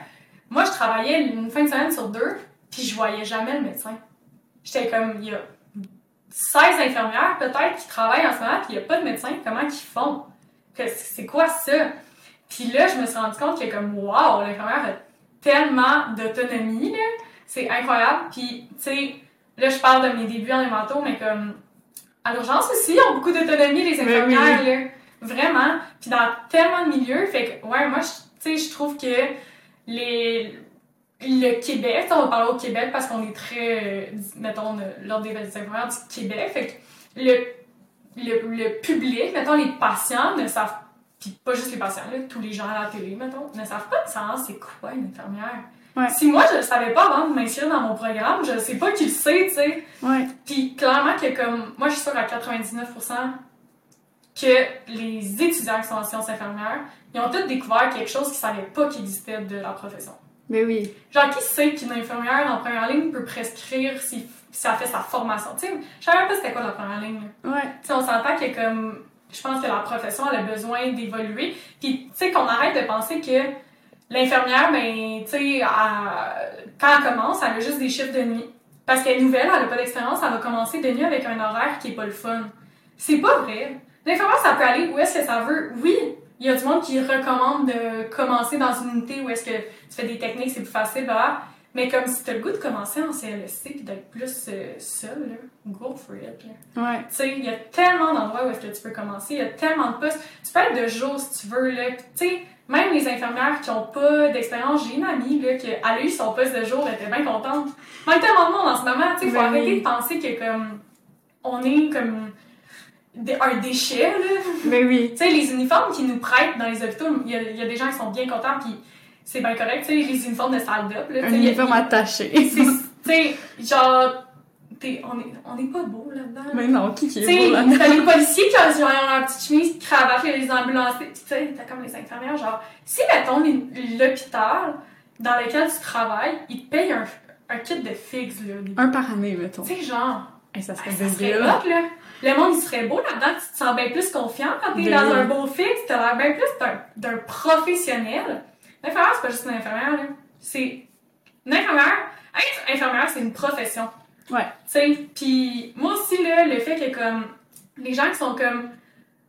S2: moi, je travaillais une fin de semaine sur deux, puis je voyais jamais le médecin. J'étais comme, il y a 16 infirmières peut-être qui travaillent en ce moment, puis il y a pas de médecin. Comment qu'ils font? C'est quoi ça? Puis là, je me suis rendu compte que comme, wow, l'infirmière a tellement d'autonomie, là. C'est incroyable. Puis, tu sais, là, je parle de mes débuts en hémato, mais comme, à l'urgence aussi, ils ont beaucoup d'autonomie, les
S3: Mais oui.
S2: infirmières, là. Vraiment. Puis dans tellement de milieux, fait que, ouais, moi, je- tu sais, je trouve que les, le Québec, on va parler au Québec parce qu'on est très, euh, mettons, l'ordre des infirmières du Québec, fait que le, le, le public, mettons, les patients ne savent, puis pas juste les patients, là, tous les gens à la télé, mettons, ne savent pas nécessairement c'est quoi une infirmière.
S3: Ouais.
S2: Si moi, je le savais pas avant de m'inscrire dans mon programme, je sais pas qui le sait, tu sais.
S3: Ouais.
S2: Puis clairement que comme moi je suis sûre à 99% que les étudiants qui sont en sciences infirmières, ils ont tous découvert quelque chose qu'ils savaient pas qu'il existait de la profession.
S3: Mais oui.
S2: Genre qui sait qu'une infirmière en première ligne peut prescrire si, si elle fait sa formation? Tu sais, je savais même pas c'était quoi la première ligne. là.
S3: Ouais.
S2: Tu sais, on s'entend que comme je pense que la profession a besoin d'évoluer. Puis tu sais qu'on arrête de penser que l'infirmière, ben, tu sais, quand elle commence, elle a juste des chiffres de nuit. Parce qu'elle est nouvelle, elle a pas d'expérience, elle va commencer de nuit avec un horaire qui est pas le fun. C'est pas vrai. L'infirmière, ça peut aller où est-ce que ça veut? Oui, il y a du monde qui recommande de commencer dans une unité où est-ce que tu fais des techniques, c'est plus facile, là. Mais comme si t'as le goût de commencer en CLSC puis d'être plus euh, seul, là, go for it, là.
S3: Ouais.
S2: Tu sais, il y a tellement d'endroits où est-ce que tu peux commencer, il y a tellement de postes. Tu peux être de jour si tu veux, là. Tu sais, même les infirmières qui ont pas d'expérience, j'ai une amie, là, qui a eu son poste de jour, elle était bien contente. Même tellement de monde en ce moment, tu sais, faut
S3: Ben
S2: arrêter de penser que comme, on est comme un déchet, là.
S3: Mais oui.
S2: Tu sais, les uniformes qu'ils nous prêtent dans les hôpitaux, il y, y a des gens qui sont bien contents, puis c'est bien correct, tu sais, les uniformes de salle d'up, là.
S3: Un uniforme attaché.
S2: Tu sais, genre, t'es- on est, on est pas beau là-dedans.
S3: Mais non, qui qui
S2: Tu
S3: est beau
S2: sais,
S3: là-dedans?
S2: t'as les policiers qui ont, ont leur petite chemise, cravate, les ambulanciers, tu sais, t'as comme les infirmières, genre, si, mettons, l'hôpital dans lequel tu travailles, il te paye un, un kit de figs, là.
S3: Un par année, mettons.
S2: Tu sais, genre,
S3: Hey, ça serait
S2: ça serait hot, là. Le monde, il serait beau là-dedans, tu te sens bien plus confiant quand t'es dans un beau fixe, t'as l'air bien plus d'un professionnel. L'infirmière, c'est pas juste une infirmière, là. C'est une infirmière. Être infirmière, c'est une profession.
S3: Ouais.
S2: Tu sais, puis moi aussi, là, le fait que, comme, les gens qui sont comme,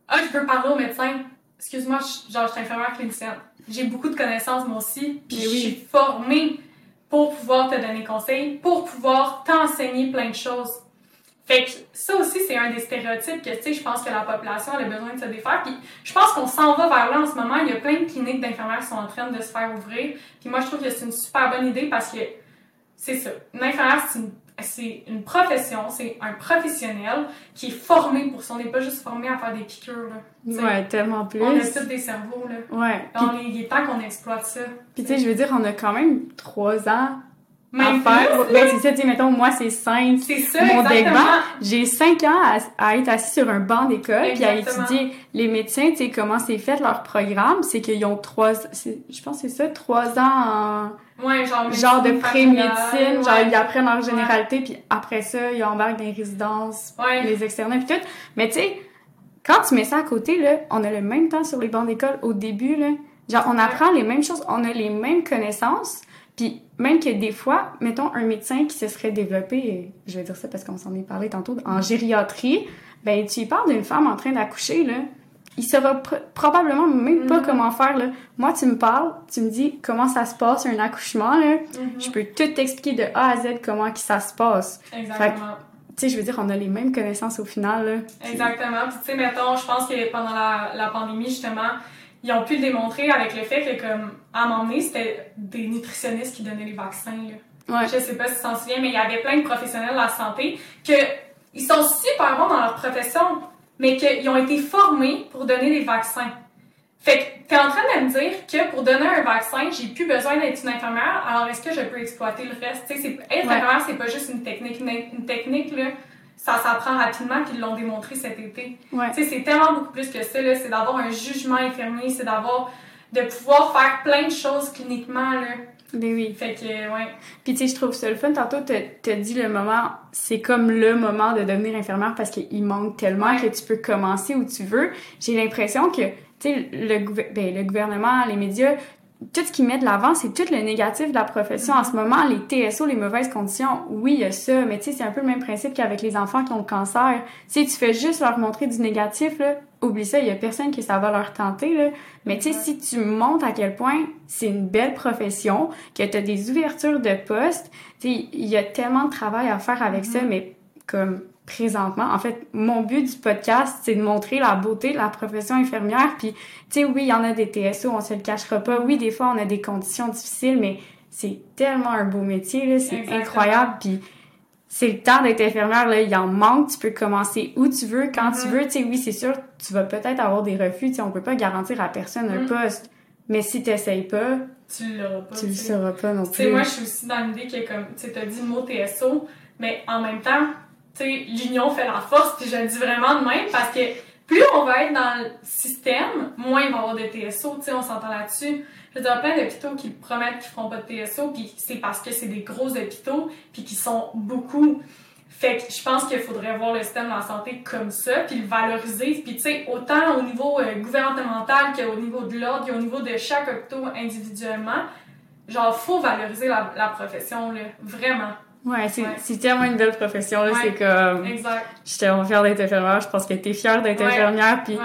S2: ah, je veux parler au médecin. Excuse-moi, genre, je suis infirmière clinicienne. J'ai beaucoup de connaissances, moi aussi, puis je suis formée pour pouvoir te donner conseil, pour pouvoir t'enseigner plein de choses. Fait que ça aussi, c'est un des stéréotypes que, tu sais, je pense que la population elle a besoin de se défaire. Puis je pense qu'on s'en va vers là en ce moment. Il y a plein de cliniques d'infirmières qui sont en train de se faire ouvrir. Puis moi, je trouve que c'est une super bonne idée parce que c'est ça. Une infirmière, c'est une, c'est une profession, c'est un professionnel qui est formé pour ça. On n'est pas juste formé à faire des piqûres, là.
S3: Ouais, tellement plus.
S2: On a tous des cerveaux, là.
S3: Ouais. Puis,
S2: On est, il est temps qu'on exploite ça.
S3: puis tu sais, je veux dire, on a quand même trois ans
S2: Même
S3: à faire. Ben, c'est ça, tu sais, mettons, moi, c'est cinq.
S2: C'est ça,
S3: Mon débat, J'ai cinq ans à, à être assis sur un banc d'école puis à étudier les médecins, tu sais, comment c'est fait leur programme. C'est qu'ils ont trois, je pense que c'est ça, trois ans
S2: Ouais, genre,
S3: en genre de
S2: médecine
S3: pré-médecine. Genre, ils apprennent leur généralité puis après ça, ils embarquent dans les résidences,
S2: Ouais.
S3: les externats puis tout. Mais tu sais, quand tu mets ça à côté, là, on a le même temps sur les bancs d'école au début, là. Genre, on apprend les mêmes choses, on a les mêmes connaissances. Puis même que des fois, mettons un médecin qui se serait développé, je vais dire ça parce qu'on s'en est parlé tantôt, en gériatrie, ben tu parles d'une femme en train d'accoucher, là. Il saura pr- probablement même pas
S2: Mhm.
S3: comment faire, là. Moi, tu me parles, tu me dis comment ça se passe, un accouchement, là.
S2: Mhm.
S3: Je peux tout t'expliquer de A à Z comment que ça se passe.
S2: Exactement.
S3: Tu sais, je veux dire, on a les mêmes connaissances au final, là.
S2: Exactement. Puis tu sais, mettons, je pense que pendant la, la pandémie, justement, ils ont pu le démontrer avec le fait que, comme, à un moment donné, c'était des nutritionnistes qui donnaient les vaccins, là.
S3: Ouais.
S2: Je sais pas si tu t'en souviens, mais il y avait plein de professionnels de la santé que ils sont super bons dans leur profession, mais qu'ils ont été formés pour donner des vaccins. Fait que t'es en train de me dire que pour donner un vaccin, j'ai plus besoin d'être une infirmière, alors est-ce que je peux exploiter le reste? Tu sais, être
S3: Ouais.
S2: infirmière, c'est pas juste une technique. Une, une technique, là, ça s'apprend rapidement, puis ils l'ont démontré cet été.
S3: Ouais.
S2: Tu sais, c'est tellement beaucoup plus que ça, là. C'est d'avoir un jugement infirmier, c'est d'avoir, de pouvoir faire plein de choses cliniquement, là.
S3: Ben oui.
S2: Fait que, ouais.
S3: Puis tu sais, je trouve ça le fun. Tantôt, t'as dit le moment, c'est comme le moment de devenir infirmière parce qu'il manque tellement
S2: Ouais.
S3: que tu peux commencer où tu veux. J'ai l'impression que, tu sais, le, ben, le gouvernement, les médias, tout ce qu'ils mettent de l'avant, c'est tout le négatif de la profession. En ce moment, les TSO, les mauvaises conditions, oui, il y a ça, mais tu sais, c'est un peu le même principe qu'avec les enfants qui ont le cancer. Si tu fais juste leur montrer du négatif, là, oublie ça, il y a personne qui ça va leur tenter, là. Mais tu sais, si tu montres à quel point c'est une belle profession, que tu as des ouvertures de postes, tu sais, il y a tellement de travail à faire avec ça, mais comme présentement, en fait, mon but du podcast, c'est de montrer la beauté de la profession infirmière. Puis, tu sais, oui, il y en a des TSO, on se le cachera pas. Oui, des fois, on a des conditions difficiles, mais c'est tellement un beau métier, là, c'est incroyable. Puis, c'est le temps d'être infirmière, là, il en manque, tu peux commencer où tu veux, quand tu
S2: Mhm.
S3: veux. Tu sais, oui, c'est sûr, tu vas peut-être avoir des refus, tu sais, on peut pas garantir à personne un
S2: Mhm.
S3: poste. Mais si t'essayes pas,
S2: Tu l'auras pas.
S3: tu le sauras pas non
S2: Tu sais,
S3: plus.
S2: moi, je suis aussi dans l'idée que, comme, tu sais, t'as dit le mot TSO, mais en même temps, l'union fait la force, puis je le dis vraiment de même, parce que plus on va être dans le système, moins il va y avoir de TSO, on s'entend là-dessus. Je veux dire, plein d'hôpitaux qui promettent qu'ils feront pas de TSO, puis c'est parce que c'est des gros hôpitaux, puis qui sont beaucoup. Fait que je pense qu'il faudrait voir le système de la santé comme ça, puis le valoriser. Puis autant au niveau euh, gouvernemental qu'au niveau de l'ordre, qu'au niveau de chaque hôpital individuellement, genre, faut valoriser la, la profession, là, vraiment.
S3: Ouais, c'est
S2: Ouais.
S3: c'est tellement une belle profession, là.
S2: Ouais.
S3: C'est comme.
S2: Exact.
S3: J'étais vraiment fière d'être infirmière. Je pense que t'es fière d'être infirmière. Puis,
S2: Ouais.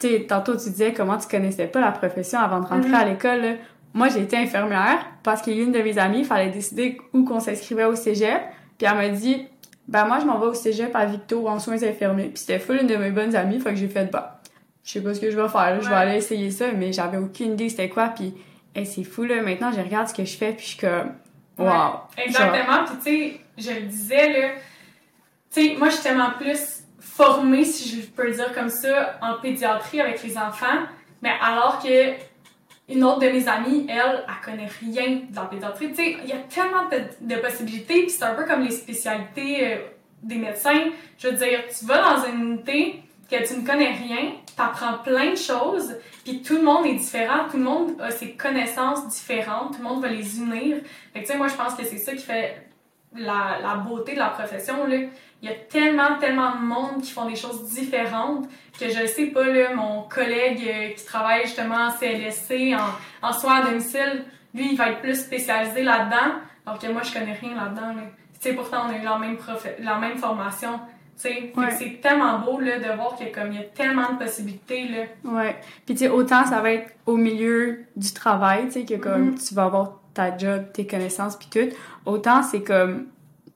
S3: tu sais, tantôt, tu disais comment tu connaissais pas la profession avant de rentrer
S2: Mhm.
S3: à l'école. Moi, j'ai été infirmière parce qu'il y a une de mes amies, il fallait décider où qu'on s'inscrivait au cégep. Puis elle m'a dit, ben moi, je m'en vais au cégep à Victo en soins infirmiers. Puis c'était full une de mes bonnes amies, fait que j'ai fait, bah, je sais pas ce que je vais faire, là. je vais aller essayer ça, mais j'avais aucune idée c'était quoi. Puis, hey, c'est fou, là. Maintenant, je regarde ce que je fais, puis je suis comme,
S2: Ouais.
S3: wow.
S2: Exactement. Puis, tu sais, je le disais, là, tu sais, moi, je suis tellement plus formée, si je peux le dire comme ça, en pédiatrie avec les enfants, mais alors que une autre de mes amies, elle, elle connaît rien de la pédiatrie. Tu sais, il y a tellement de, de possibilités, puis c'est un peu comme les spécialités euh, des médecins. Je veux dire, tu vas dans une unité que tu ne connais rien, t'apprends plein de choses, puis tout le monde est différent, tout le monde a ses connaissances différentes, tout le monde va les unir. Fait que, tu sais, moi, je pense que c'est ça qui fait la, la beauté de la profession, là. Il y a tellement, tellement de monde qui font des choses différentes que je sais pas, là, mon collègue euh, qui travaille justement en CLSC, en, en soins à domicile, lui, il va être plus spécialisé là-dedans, alors que moi, je connais rien là-dedans, là. Tu sais, pourtant, on a eu la même, la même formation,
S3: Ouais.
S2: c'est tellement beau, là, de voir qu'il y a tellement de possibilités, là.
S3: Ouais. Puis tu sais, autant ça va être au milieu du travail, tu sais, que comme
S2: Mhm.
S3: tu vas avoir ta job, tes connaissances puis tout, autant c'est comme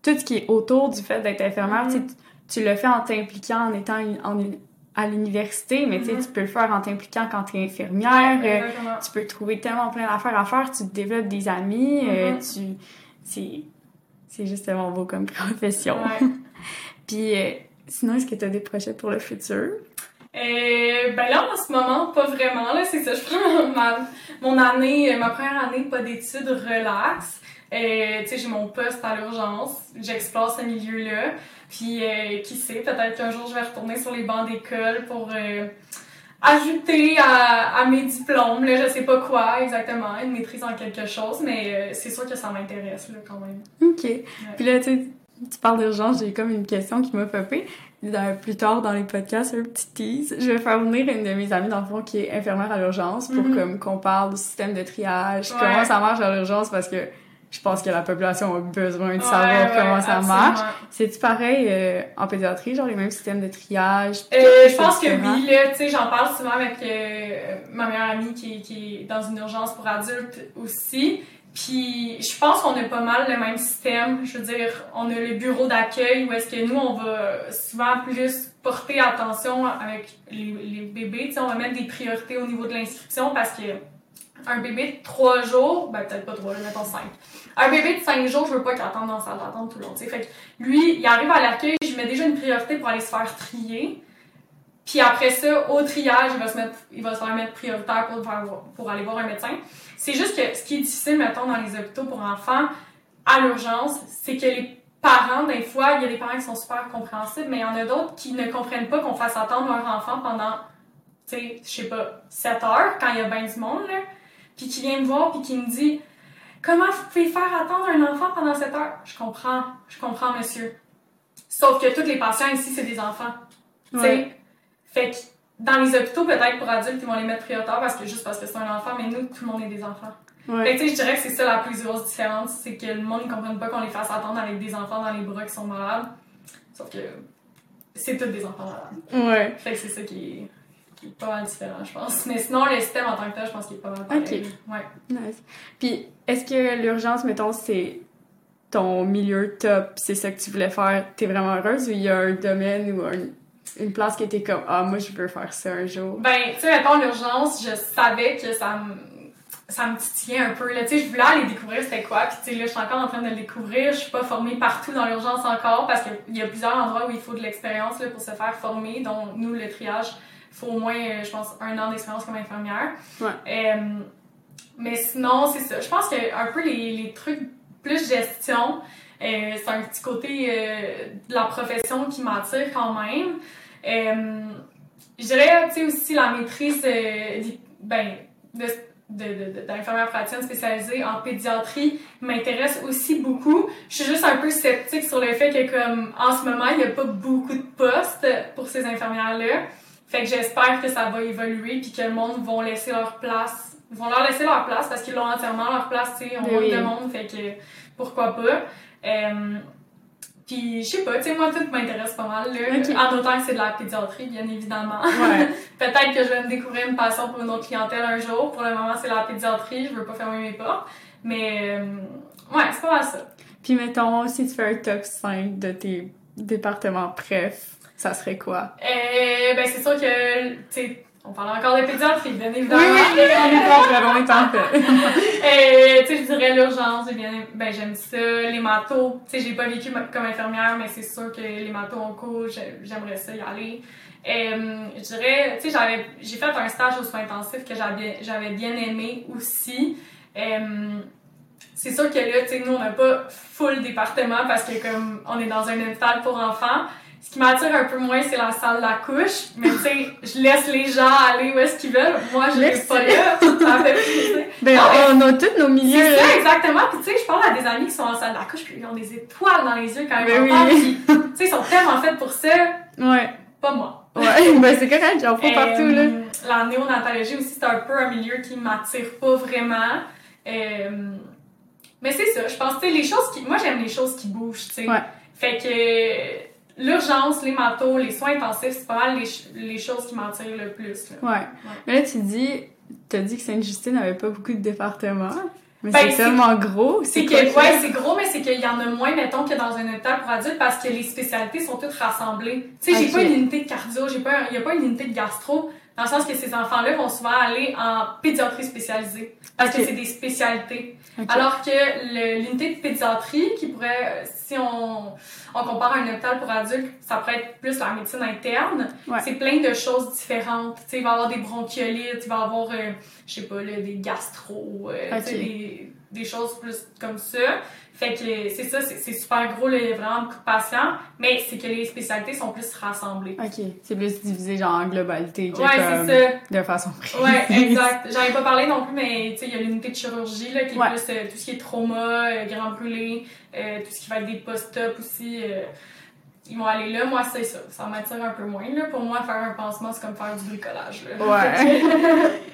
S3: tout ce qui est autour du fait d'être infirmière, tu sais, tu- le fais en t'impliquant en étant une- en une- à l'université, mais
S2: Mhm.
S3: tu peux le faire en t'impliquant quand tu es infirmière, euh, tu peux trouver tellement plein d'affaires à faire, tu te développes des amis, euh, tu c'est c'est juste tellement beau comme (laughs) profession.
S2: Ouais.
S3: Puis euh, sinon, est-ce que tu as des projets pour le futur?
S2: Euh, ben là, en ce moment, pas vraiment. Là, c'est ça. Je prends ma, mon année, euh, ma première année, pas d'études, relax. Euh, tu sais, j'ai mon poste à l'urgence. J'explore ce milieu-là. Puis, euh, qui sait, peut-être qu'un jour, je vais retourner sur les bancs d'école pour ajouter à, à mes diplômes. Là, je sais pas quoi exactement, une maîtrise en quelque chose, mais c'est sûr que ça m'intéresse, là, quand même.
S3: OK. Puis là, tu tu parles d'urgence, j'ai comme une question qui m'a popé. Dans- plus tard dans les podcasts, un petit tease. Je vais faire venir une de mes amies, dans le fond, qui est infirmière à l'urgence pour
S2: Mhm.
S3: comme qu'on parle du système de triage,
S2: Ouais.
S3: comment ça marche à l'urgence, parce que je pense que la population a besoin de savoir
S2: ouais,
S3: comment ça
S2: absolument.
S3: marche. C'est-tu pareil euh, en pédiatrie, genre les mêmes systèmes de triage?
S2: Euh, je pense que oui, là, tu sais, j'en parle souvent avec euh, ma meilleure amie qui, qui est dans une urgence pour adultes aussi. Puis je pense qu'on a pas mal le même système. Je veux dire, on a le bureau d'accueil où est-ce que nous, on va souvent plus porter attention avec les, bébés. Tu sais, on va mettre des priorités au niveau de l'inscription parce que un bébé de 3 jours, ben peut-être pas 3, mettons 5. Un bébé de 5 jours, je veux pas qu'il attende dans la salle d'attente tout le long. tu sais. Fait que lui, il arrive à l'accueil, je mets déjà une priorité pour aller se faire trier. Puis après ça, au triage, il va se, mettre, il va se faire mettre prioritaire pour, pour aller voir un médecin. C'est juste que ce qui est difficile, mettons, dans les hôpitaux pour enfants, à l'urgence, c'est que les parents, des fois, il y a des parents qui sont super compréhensibles, mais il y en a d'autres qui ne comprennent pas qu'on fasse attendre leur enfant pendant, tu sais, je sais pas, 7 heures, quand il y a bien du monde, là. Puis qui vient me voir, puis qui me dit Comment vous pouvez faire attendre un enfant pendant 7 heures Je comprends, je comprends, monsieur. Sauf que tous les patients ici, c'est des enfants. Fait que dans les hôpitaux, peut-être pour adultes, ils vont les mettre prioritaires parce que juste parce que c'est un enfant, mais nous, tout le monde est des enfants. Fait que tu sais, je dirais que c'est ça la plus grosse différence, c'est que le monde ne comprenne pas qu'on les fasse attendre avec des enfants dans les bras qui sont malades. Sauf que c'est tous des enfants malades.
S3: Ouais.
S2: Fait que c'est ça qui est, qui est pas mal différent, je pense. Mais sinon, le système en tant que tel, je pense qu'il est pas mal pareil. Ouais.
S3: Nice. Puis, est-ce que l'urgence, mettons, c'est ton milieu top, c'est ça que tu voulais faire, t'es vraiment heureuse ou il y a un domaine ou un- une place qui était comme Ah, moi, je veux faire ça un jour?
S2: Ben, tu sais, mettons l'urgence, je savais que ça me, ça me titillait un peu. Là. Tu sais, je voulais aller découvrir c'était quoi. Puis, tu sais, là, je suis encore en train de le découvrir. Je suis pas formée partout dans l'urgence encore parce qu'il y a plusieurs endroits où il faut de l'expérience là, pour se faire former. dont nous, le triage, il faut au moins, euh, je pense, un an d'expérience comme infirmière.
S3: Ouais.
S2: Euh, mais sinon, c'est ça. Je pense que un peu les, les trucs plus gestion, euh, c'est un petit côté euh, de la profession qui m'attire quand même. Euh, je dirais, tu sais, aussi la maîtrise ben, de, d'infirmière praticienne spécialisée en pédiatrie m'intéresse aussi beaucoup. Je suis juste un peu sceptique sur le fait que comme en ce moment, il n'y a pas beaucoup de postes pour ces infirmières-là. Fait que j'espère que ça va évoluer puis que le monde vont laisser leur place, vont leur laisser leur place parce qu'ils l'ont entièrement leur place, tu sais, on manque de monde, fait que pourquoi pas. Euh, puis, je sais pas, tu sais, moi, tout m'intéresse pas mal, là. En autant que c'est de la pédiatrie, bien évidemment. Ouais. (laughs) Peut-être que je vais me découvrir une passion pour une autre clientèle un jour. Pour le moment, c'est la pédiatrie. Je veux pas fermer mes portes. Mais, euh, ouais, c'est pas mal ça.
S3: Puis, mettons, si tu fais un top 5 de tes départements préf, ça serait quoi?
S2: Euh, ben, c'est sûr que, tu sais, on parle encore de pédiatrie, bien évidemment. Oui,
S3: oui, on est pas on est en (laughs)
S2: euh, tu sais, je dirais l'urgence, bien, ben, j'aime ça. Les manteaux, tu sais, j'ai pas vécu comme infirmière, mais c'est sûr que les manteaux en cours, j'aimerais ça y aller. Euh, je dirais, tu sais, j'avais, j'ai fait un stage au soins intensifs que j'avais, j'avais bien aimé aussi. Euh, c'est sûr que là, tu sais, nous, on n'a pas full département parce que comme on est dans un hôpital pour enfants, ce qui m'attire un peu moins, c'est la salle couche. Mais tu sais, je laisse les gens aller où est-ce qu'ils veulent. Moi, je reste pas là. Ça fait.
S3: Ben, on a tous nos milieux.
S2: C'est ça, exactement. Puis tu sais, je parle à des amis qui sont en salle couche puis ils ont des étoiles dans les yeux quand ils ben, oui. tu sais, ils sont tellement faits pour ça.
S3: Ouais.
S2: Pas moi.
S3: Ouais, (laughs) ben c'est correct, j'en fais partout, là. Euh,
S2: la néonatologie aussi, c'est un peu un milieu qui m'attire pas vraiment. Euh, mais c'est ça, je pense, tu sais, les choses qui... Moi, j'aime les choses qui bougent, tu sais. Ouais. Fait que l'urgence, les manteaux, les soins intensifs, c'est pas mal les, les choses qui m'attirent le plus.
S3: Là. Ouais. Mais là, tu dis, t'as dit que Sainte-Justine n'avait pas beaucoup de départements. Mais ben, c'est tellement gros.
S2: C'est que, ouais, c'est gros, mais c'est qu'il y en a moins, mettons, que dans un hôpital pour adultes parce que les spécialités sont toutes rassemblées. Tu sais, j'ai pas une unité de cardio, j'ai pas, y a pas une unité de gastro, dans le sens que ces enfants-là vont souvent aller en pédiatrie spécialisée parce que c'est des spécialités. Alors que l'unité de pédiatrie, qui pourrait, si on, on compare à un hôpital pour adultes, ça pourrait être plus la médecine interne, c'est plein de choses différentes. Tu sais, il va y avoir des bronchiolites, il va y avoir, euh, je sais pas, là, des gastro, euh, des, des choses plus comme ça. Fait que c'est ça, c'est super gros, là, il y a vraiment beaucoup de patients, mais c'est que les spécialités sont plus rassemblées.
S3: OK. C'est plus divisé genre en globalité
S2: ouais, c'est ça.
S3: de façon précise.
S2: Ouais, exact. (laughs) J'en ai pas parlé non plus, mais tu sais, il y a l'unité de chirurgie, là, qui est plus euh, tout ce qui est trauma, euh, grand brûlé, euh, tout ce qui va être des post-op aussi. ils vont aller là. Moi, c'est ça. Ça m'attire un peu moins. Là. Pour moi, faire un pansement, c'est comme faire du bricolage. Là.
S3: Ouais.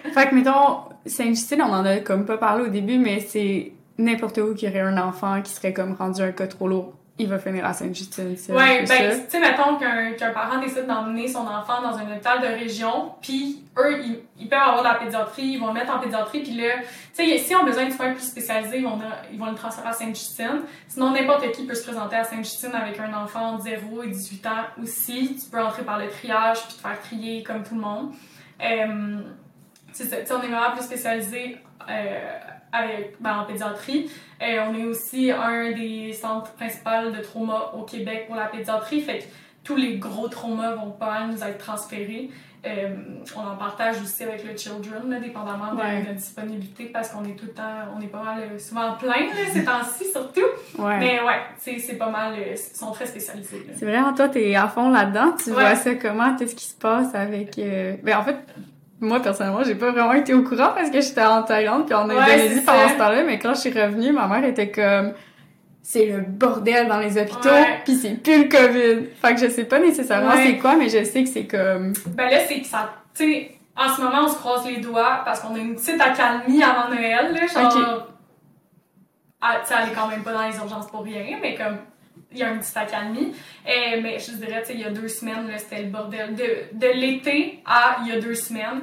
S3: (laughs) fait que, mettons, Saint-Justine, on en a comme pas parlé au début, mais c'est n'importe où qui aurait un enfant qui serait comme rendu un cas trop lourd, il va finir à Sainte-Justine.
S2: Ouais, ben, tu sais, mettons qu'un parent décide d'emmener son enfant dans un hôpital de région, puis eux, ils, peuvent avoir de la pédiatrie, ils vont le mettre en pédiatrie, puis là, tu sais, si on a besoin de soins plus spécialisés, ils vont, ils vont le transférer à Sainte-Justine. Sinon, n'importe qui peut se présenter à Sainte-Justine avec un enfant de 0 et 18 ans aussi. Tu peux entrer par le triage, puis te faire trier comme tout le monde. Euh, c'est ça, tu sais, on est vraiment plus spécialisé avec, ben, en pédiatrie. Euh, on est aussi un des centres principaux de trauma au Québec pour la pédiatrie. Fait que tous les gros traumas vont pas nous être transférés. Euh, on en partage aussi avec le Children, là, dépendamment de la disponibilité, parce qu'on est tout le temps, on est pas mal euh, souvent plein ces temps-ci surtout. Mais ouais, c'est pas mal, ils sont très spécialisés.
S3: C'est vrai, toi, t'es à fond là-dedans. Tu vois ça comment? Qu'est-ce qui se passe avec... Ben, en fait, moi, personnellement, j'ai pas vraiment été au courant parce que j'étais en Thaïlande puis en Indonésie pendant ce temps-là, mais quand je suis revenue, ma mère était comme c'est le bordel dans les hôpitaux, puis c'est plus le COVID. Fait que je sais pas nécessairement c'est quoi, mais je sais que c'est comme...
S2: Ben là, c'est que ça... Tu sais, en ce moment, on se croise les doigts parce qu'on a une petite accalmie avant Noël, là, genre... Ah, tu sais, elle est quand même pas dans les urgences pour rien, mais comme il y a une petite accalmie. Et, mais je dirais, il y a deux semaines, c'était le bordel. De, de l'été à il y a deux semaines,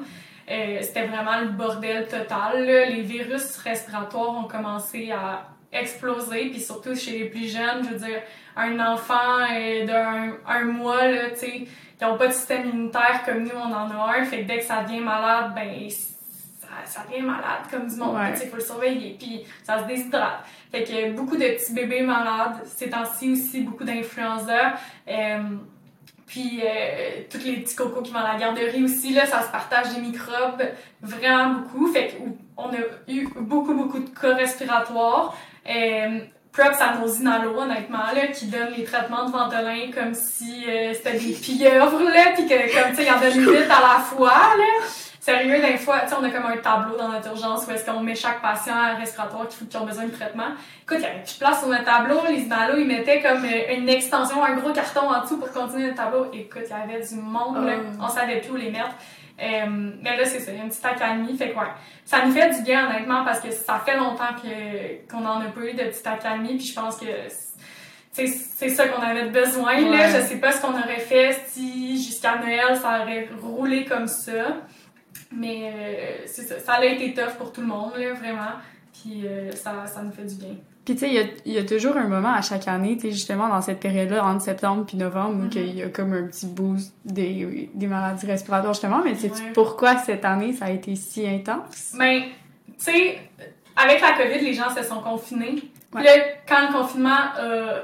S2: euh, c'était vraiment le bordel total. Les virus respiratoires ont commencé à exploser, puis surtout chez les plus jeunes, je veux dire, un enfant euh, d'un un mois, tu sais, qui n'ont pas de système immunitaire comme nous, on en a un, fait que dès que ça devient malade, ben ça, devient malade comme du monde. Il faut le surveiller, puis ça se déshydrate. Fait que beaucoup de petits bébés malades. Ces temps-ci aussi, beaucoup d'influenza. Euh, puis euh, tous les petits cocos qui vont à la garderie aussi, là, ça se partage des microbes vraiment beaucoup. Fait qu'on a eu beaucoup, beaucoup de cas respiratoires. Euh, props à nos inalos, honnêtement, là, qui donnent les traitements de Ventolin comme si euh, c'était des (laughs) pieuvres, là, puis que, comme, tu sais, ils en donnent huit à la fois, là Sérieux, des fois, tu sais, on a comme un tableau dans notre urgence où est-ce qu'on met chaque patient respiratoire qui, qui ont besoin de traitement. Écoute, il y avait plus de place sur notre tableau. Les inalos, ils mettaient comme euh, une extension, un gros carton en dessous pour continuer le tableau. Écoute, il y avait du monde, là.
S3: Oh.
S2: On savait plus où les mettre. Euh, mais là, c'est ça, il y a une petite accalmie. Fait que ouais, ça nous fait du bien, honnêtement, parce que ça fait longtemps que, qu'on en a pas eu de petite accalmie. Puis je pense que c'est, c'est ça qu'on avait besoin. Là.
S3: Ouais.
S2: Je sais pas ce qu'on aurait fait si jusqu'à Noël, ça aurait roulé comme ça. Mais euh, c'est ça, ça a été tough pour tout le monde, là, vraiment. Puis euh, ça, ça nous fait du bien.
S3: Puis tu sais, il y a, il y a toujours un moment à chaque année, tu sais, justement dans cette période-là, entre septembre puis novembre, où
S2: Mhm.
S3: qu'il y a comme un petit boost des, des maladies respiratoires, justement. Mais sais-tu
S2: Ouais.
S3: pourquoi cette année, ça a été si intense?
S2: Mais, tu sais, avec la COVID, les gens se sont confinés.
S3: Ouais.
S2: Là, quand le confinement, euh,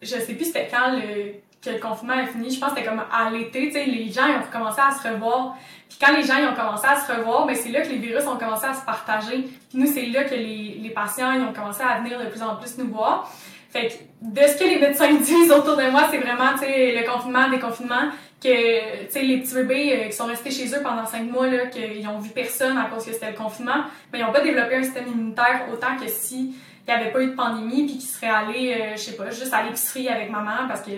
S2: je sais plus c'était quand le, que le confinement est fini, je pense que c'était comme à l'été, tu sais, les gens ils ont recommencé à se revoir. Puis quand les gens ils ont commencé à se revoir, ben c'est là que les virus ont commencé à se partager. Puis nous, c'est là que les, les patients ils ont commencé à venir de plus en plus nous voir. Fait que de ce que les médecins (laughs) disent autour de moi, c'est vraiment, tu sais, le confinement, déconfinement, que, tu sais, les petits bébés euh, qui sont restés chez eux pendant cinq mois, là, qu'ils ont vu personne à cause que c'était le confinement, mais ils n'ont pas développé un système immunitaire autant que si il n'y avait pas eu de pandémie, puis qu'ils seraient allés, euh, je sais pas, juste à l'épicerie avec maman parce que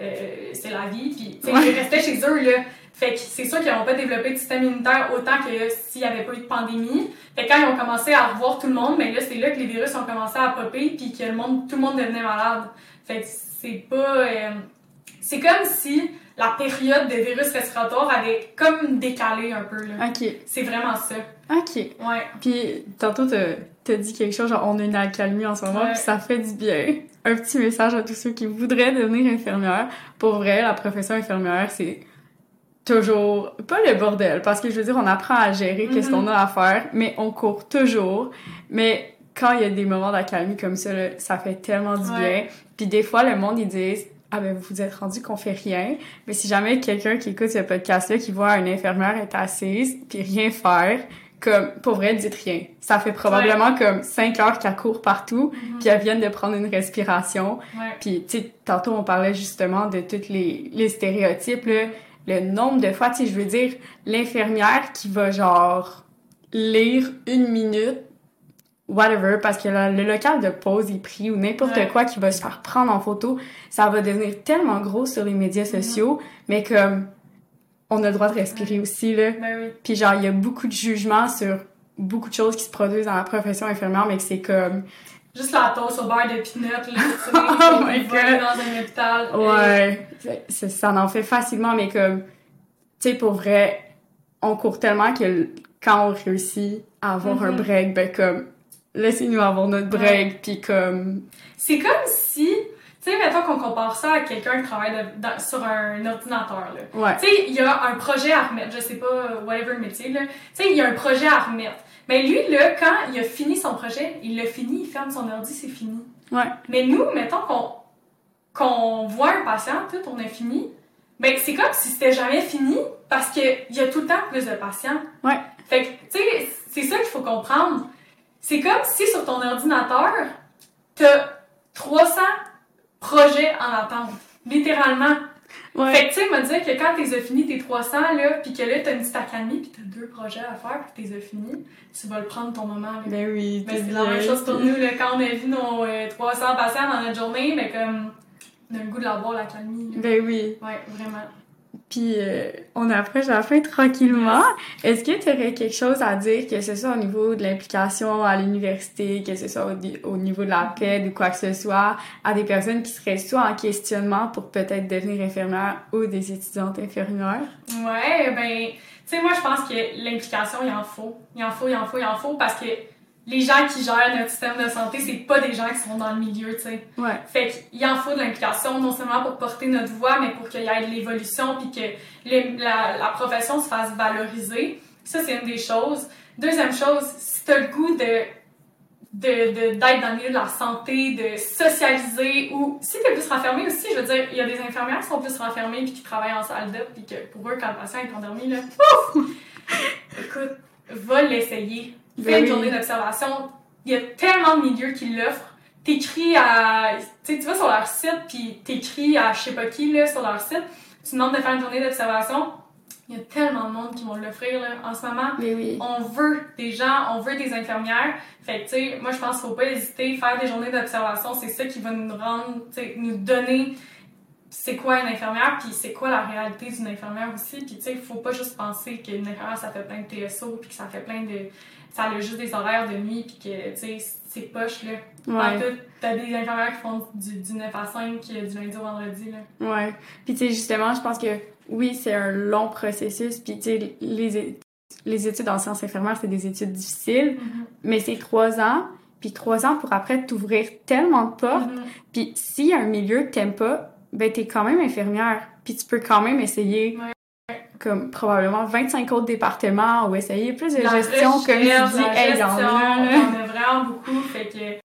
S2: euh, c'est la vie, puis,
S3: Ouais.
S2: ils restaient chez eux, là. Fait que c'est sûr qu'ils n'ont pas développé de système immunitaire autant que s'il n'y avait pas eu de pandémie. Fait que quand ils ont commencé à revoir tout le monde, mais là, c'est là que les virus ont commencé à popper, puis que le monde, tout le monde devenait malade. Fait que c'est pas... euh, c'est comme si la période de virus respiratoire avait comme décalé un peu, là.
S3: Ok,
S2: C'est vraiment ça.
S3: ok.
S2: Ouais.
S3: Puis tantôt, t'as dit quelque chose, genre on a une accalmie en ce moment, puis ça fait du bien. Un petit message à tous ceux qui voudraient devenir infirmière. Pour vrai, la profession infirmière, c'est toujours pas le bordel parce que je veux dire on apprend à gérer qu'est-ce
S2: Mhm.
S3: qu'on a à faire mais on court toujours mais quand il y a des moments d'accalmie comme ça là, ça fait tellement du
S2: Ouais.
S3: bien puis des fois le monde ils disent ah ben vous vous êtes rendu qu'on fait rien mais si jamais quelqu'un qui écoute ce podcast là qui voit une infirmière être assise puis rien faire comme pour vrai dites rien ça fait probablement comme cinq heures qu'elle court partout
S2: Mhm.
S3: puis elle vient de prendre une respiration
S2: Ouais.
S3: puis, tu sais, tantôt, on parlait justement de tous les, les stéréotypes, là. Le nombre de fois, tu sais, je veux dire, l'infirmière qui va, genre, lire une minute, whatever, parce que la- le local de pause est pris ou n'importe
S2: Ouais.
S3: quoi qui va se faire prendre en photo, ça va devenir tellement gros sur les médias sociaux, mais comme, on a le droit de respirer aussi, là.
S2: Ben oui.
S3: Puis genre, il y a beaucoup de jugements sur beaucoup de choses qui se produisent dans la profession infirmière, mais que c'est comme,
S2: Juste la toast au beurre de peanut, là, (laughs)
S3: Oh my God.
S2: dans un hôpital.
S3: Ouais, c'est- ça en fait facilement, mais comme, tu sais, pour vrai, on court tellement que quand on réussit à avoir un
S2: Mhm.
S3: break, ben comme, laissez-nous avoir notre break, puis comme,
S2: C'est comme si, tu sais, mettons qu'on compare ça à quelqu'un qui travaille de- dans- sur un ordinateur, là.
S3: ouais,
S2: Tu sais, il y a un projet à remettre, je sais pas, whatever le métier, là. Tu sais, il y a un projet à remettre. Mais lui, là, quand il a fini son projet, il l'a fini, il ferme son ordi, c'est fini.
S3: ouais,
S2: Mais nous, mettons qu'on qu'on voit un patient, tout, on a fini, ben c'est comme si c'était jamais fini parce qu'il y a tout le temps plus de patients.
S3: Ouais.
S2: Fait que, tu sais, c'est ça qu'il faut comprendre. C'est comme si sur ton ordinateur, t'as 300 projets en attente. Littéralement.
S3: ouais,
S2: Fait que, tu sais, me dire que quand t'es as fini tes 300, là, pis que là, t'as une petite accalmie, pis t'as deux projets à faire, pis t'es as fini, tu vas le prendre ton moment, là.
S3: ben oui,
S2: Mais
S3: t'es
S2: c'est la même chose pour nous, là, quand on a vu nos euh, 300 patients dans notre journée, mais comme, on a le goût de l'avoir, la calmie. là.
S3: Ben oui.
S2: Ouais, vraiment.
S3: Puis euh, on approche la fin tranquillement. Est-ce que tu aurais quelque chose à dire, que ce soit au niveau de l'implication à l'université, que ce soit au, niveau de la PED ou quoi que ce soit, à des personnes qui seraient soit en questionnement pour peut-être devenir infirmière ou des étudiantes infirmières?
S2: Ouais, ben, tu sais, moi, je pense que l'implication, il en faut. Il en faut, il en faut, il en faut, parce que les gens qui gèrent notre système de santé, c'est pas des gens qui sont dans le milieu, tu sais.
S3: Ouais.
S2: Fait qu'il en faut de l'implication, non seulement pour porter notre voix, mais pour qu'il y ait de l'évolution, puis que les- la, la profession se fasse valoriser. Ça, c'est une des choses. Deuxième chose, si t'as le goût de de- de- d'être dans le milieu de la santé, de socialiser, ou si t'es plus renfermé aussi, je veux dire, il y a des infirmières qui sont plus renfermées puis qui travaillent en salle d'op, puis que pour eux, quand le patient est endormi, là, (laughs) ouf! Écoute, va l'essayer. Fais
S3: Ben
S2: une
S3: oui.
S2: journée d'observation. Il y a tellement de milieux qui l'offrent. T'écris à... Tu tu vas sur leur site, puis t'écris à je sais pas qui, là, sur leur site. Tu demandes de faire une journée d'observation. Il y a tellement de monde qui vont l'offrir là, en ce moment.
S3: Mais oui.
S2: On veut des gens, on veut des infirmières. Fait que, tu sais, moi, je pense qu'il faut pas hésiter. Faire des journées d'observation, c'est ça qui va nous rendre, tu sais, nous donner c'est quoi une infirmière, puis c'est quoi la réalité d'une infirmière aussi. Puis, tu sais, il faut pas juste penser qu'une infirmière, ça fait plein de TSO, puis que ça fait plein de... Ça a juste des horaires de nuit, puis que, tu sais, c'est poche, là.
S3: Ouais.
S2: Tout, t'as des infirmières qui font du, du 9 à 5, du lundi au vendredi, là.
S3: Ouais. Puis, tu sais, justement, je pense que oui, c'est un long processus. Puis, tu sais, les, les études en sciences infirmières, c'est des études difficiles, mais c'est trois ans. Puis trois ans pour après t'ouvrir tellement de portes.
S2: Mhm.
S3: Puis a un milieu que t'aimes pas, ben t'es quand même infirmière. Puis tu peux quand même essayer
S2: Ouais.
S3: Comme probablement 25 autres départements ou essayer plus de
S2: La
S3: gestion comme tu dis. Hey, y en
S2: gestion,
S3: a,
S2: on en a vraiment beaucoup. Fait que,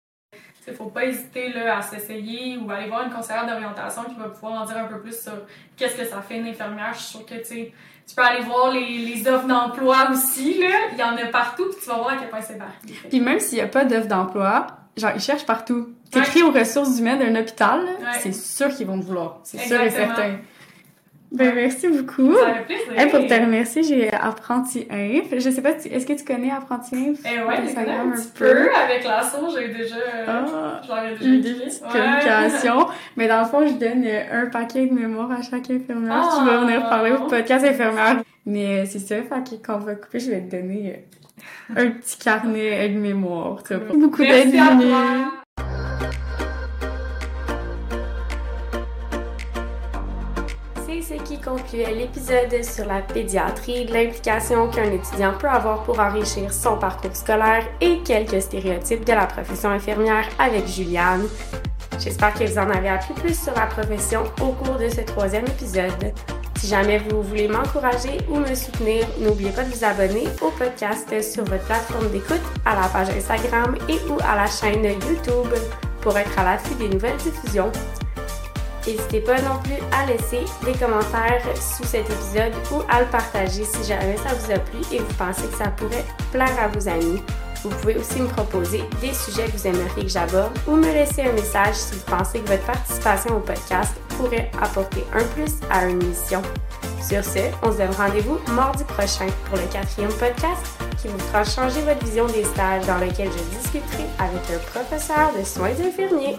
S2: il faut pas hésiter là, à s'essayer ou aller voir une conseillère d'orientation qui va pouvoir en dire un peu plus sur qu'est-ce que ça fait une infirmière. Je suis sûre que tu tu peux aller voir les, les offres d'emploi aussi. Là. Il y en a partout, puis tu vas voir à quel point c'est varié.
S3: Puis même s'il y a pas d'offre d'emploi, genre ils cherchent partout. T'écris aux ressources humaines d'un hôpital,
S2: Ouais.
S3: c'est sûr qu'ils vont te vouloir. C'est sûr et certain. Ben merci beaucoup.
S2: Ça fait plaisir.
S3: Hey, pour te remercier, j'ai Apprenti Inf. Je sais pas, si- est-ce que tu connais Apprenti Inf?
S2: Eh ouais, je connais un petit peu? Avec l'assaut, j'ai déjà.
S3: Ah,
S2: j'en ai déjà Ouais.
S3: communication. (laughs) Mais dans le fond, je donne euh, un paquet de mémoire à chaque infirmière qui va
S2: Ah.
S3: venir parler au podcast infirmière. Mais euh, c'est ça, fait que quand on va couper, je vais te donner euh, un petit carnet de mémoire. Tu vas pas beaucoup d'être
S1: concluait l'épisode sur la pédiatrie, l'implication qu'un étudiant peut avoir pour enrichir son parcours scolaire et quelques stéréotypes de la profession infirmière avec Juliane. J'espère que vous en avez appris plus sur la profession au cours de ce troisième épisode. Si jamais vous voulez m'encourager ou me soutenir, n'oubliez pas de vous abonner au podcast sur votre plateforme d'écoute, à la page Instagram et ou à la chaîne YouTube pour être à l'affût des nouvelles diffusions. N'hésitez pas non plus à laisser des commentaires sous cet épisode ou à le partager si jamais ça vous a plu et vous pensez que ça pourrait plaire à vos amis. Vous pouvez aussi me proposer des sujets que vous aimeriez que j'aborde ou me laisser un message si vous pensez que votre participation au podcast pourrait apporter un plus à une émission. Sur ce, on se donne rendez-vous mardi prochain pour le quatrième podcast qui vous fera changer votre vision des stages dans lequel je discuterai avec un professeur de soins infirmiers.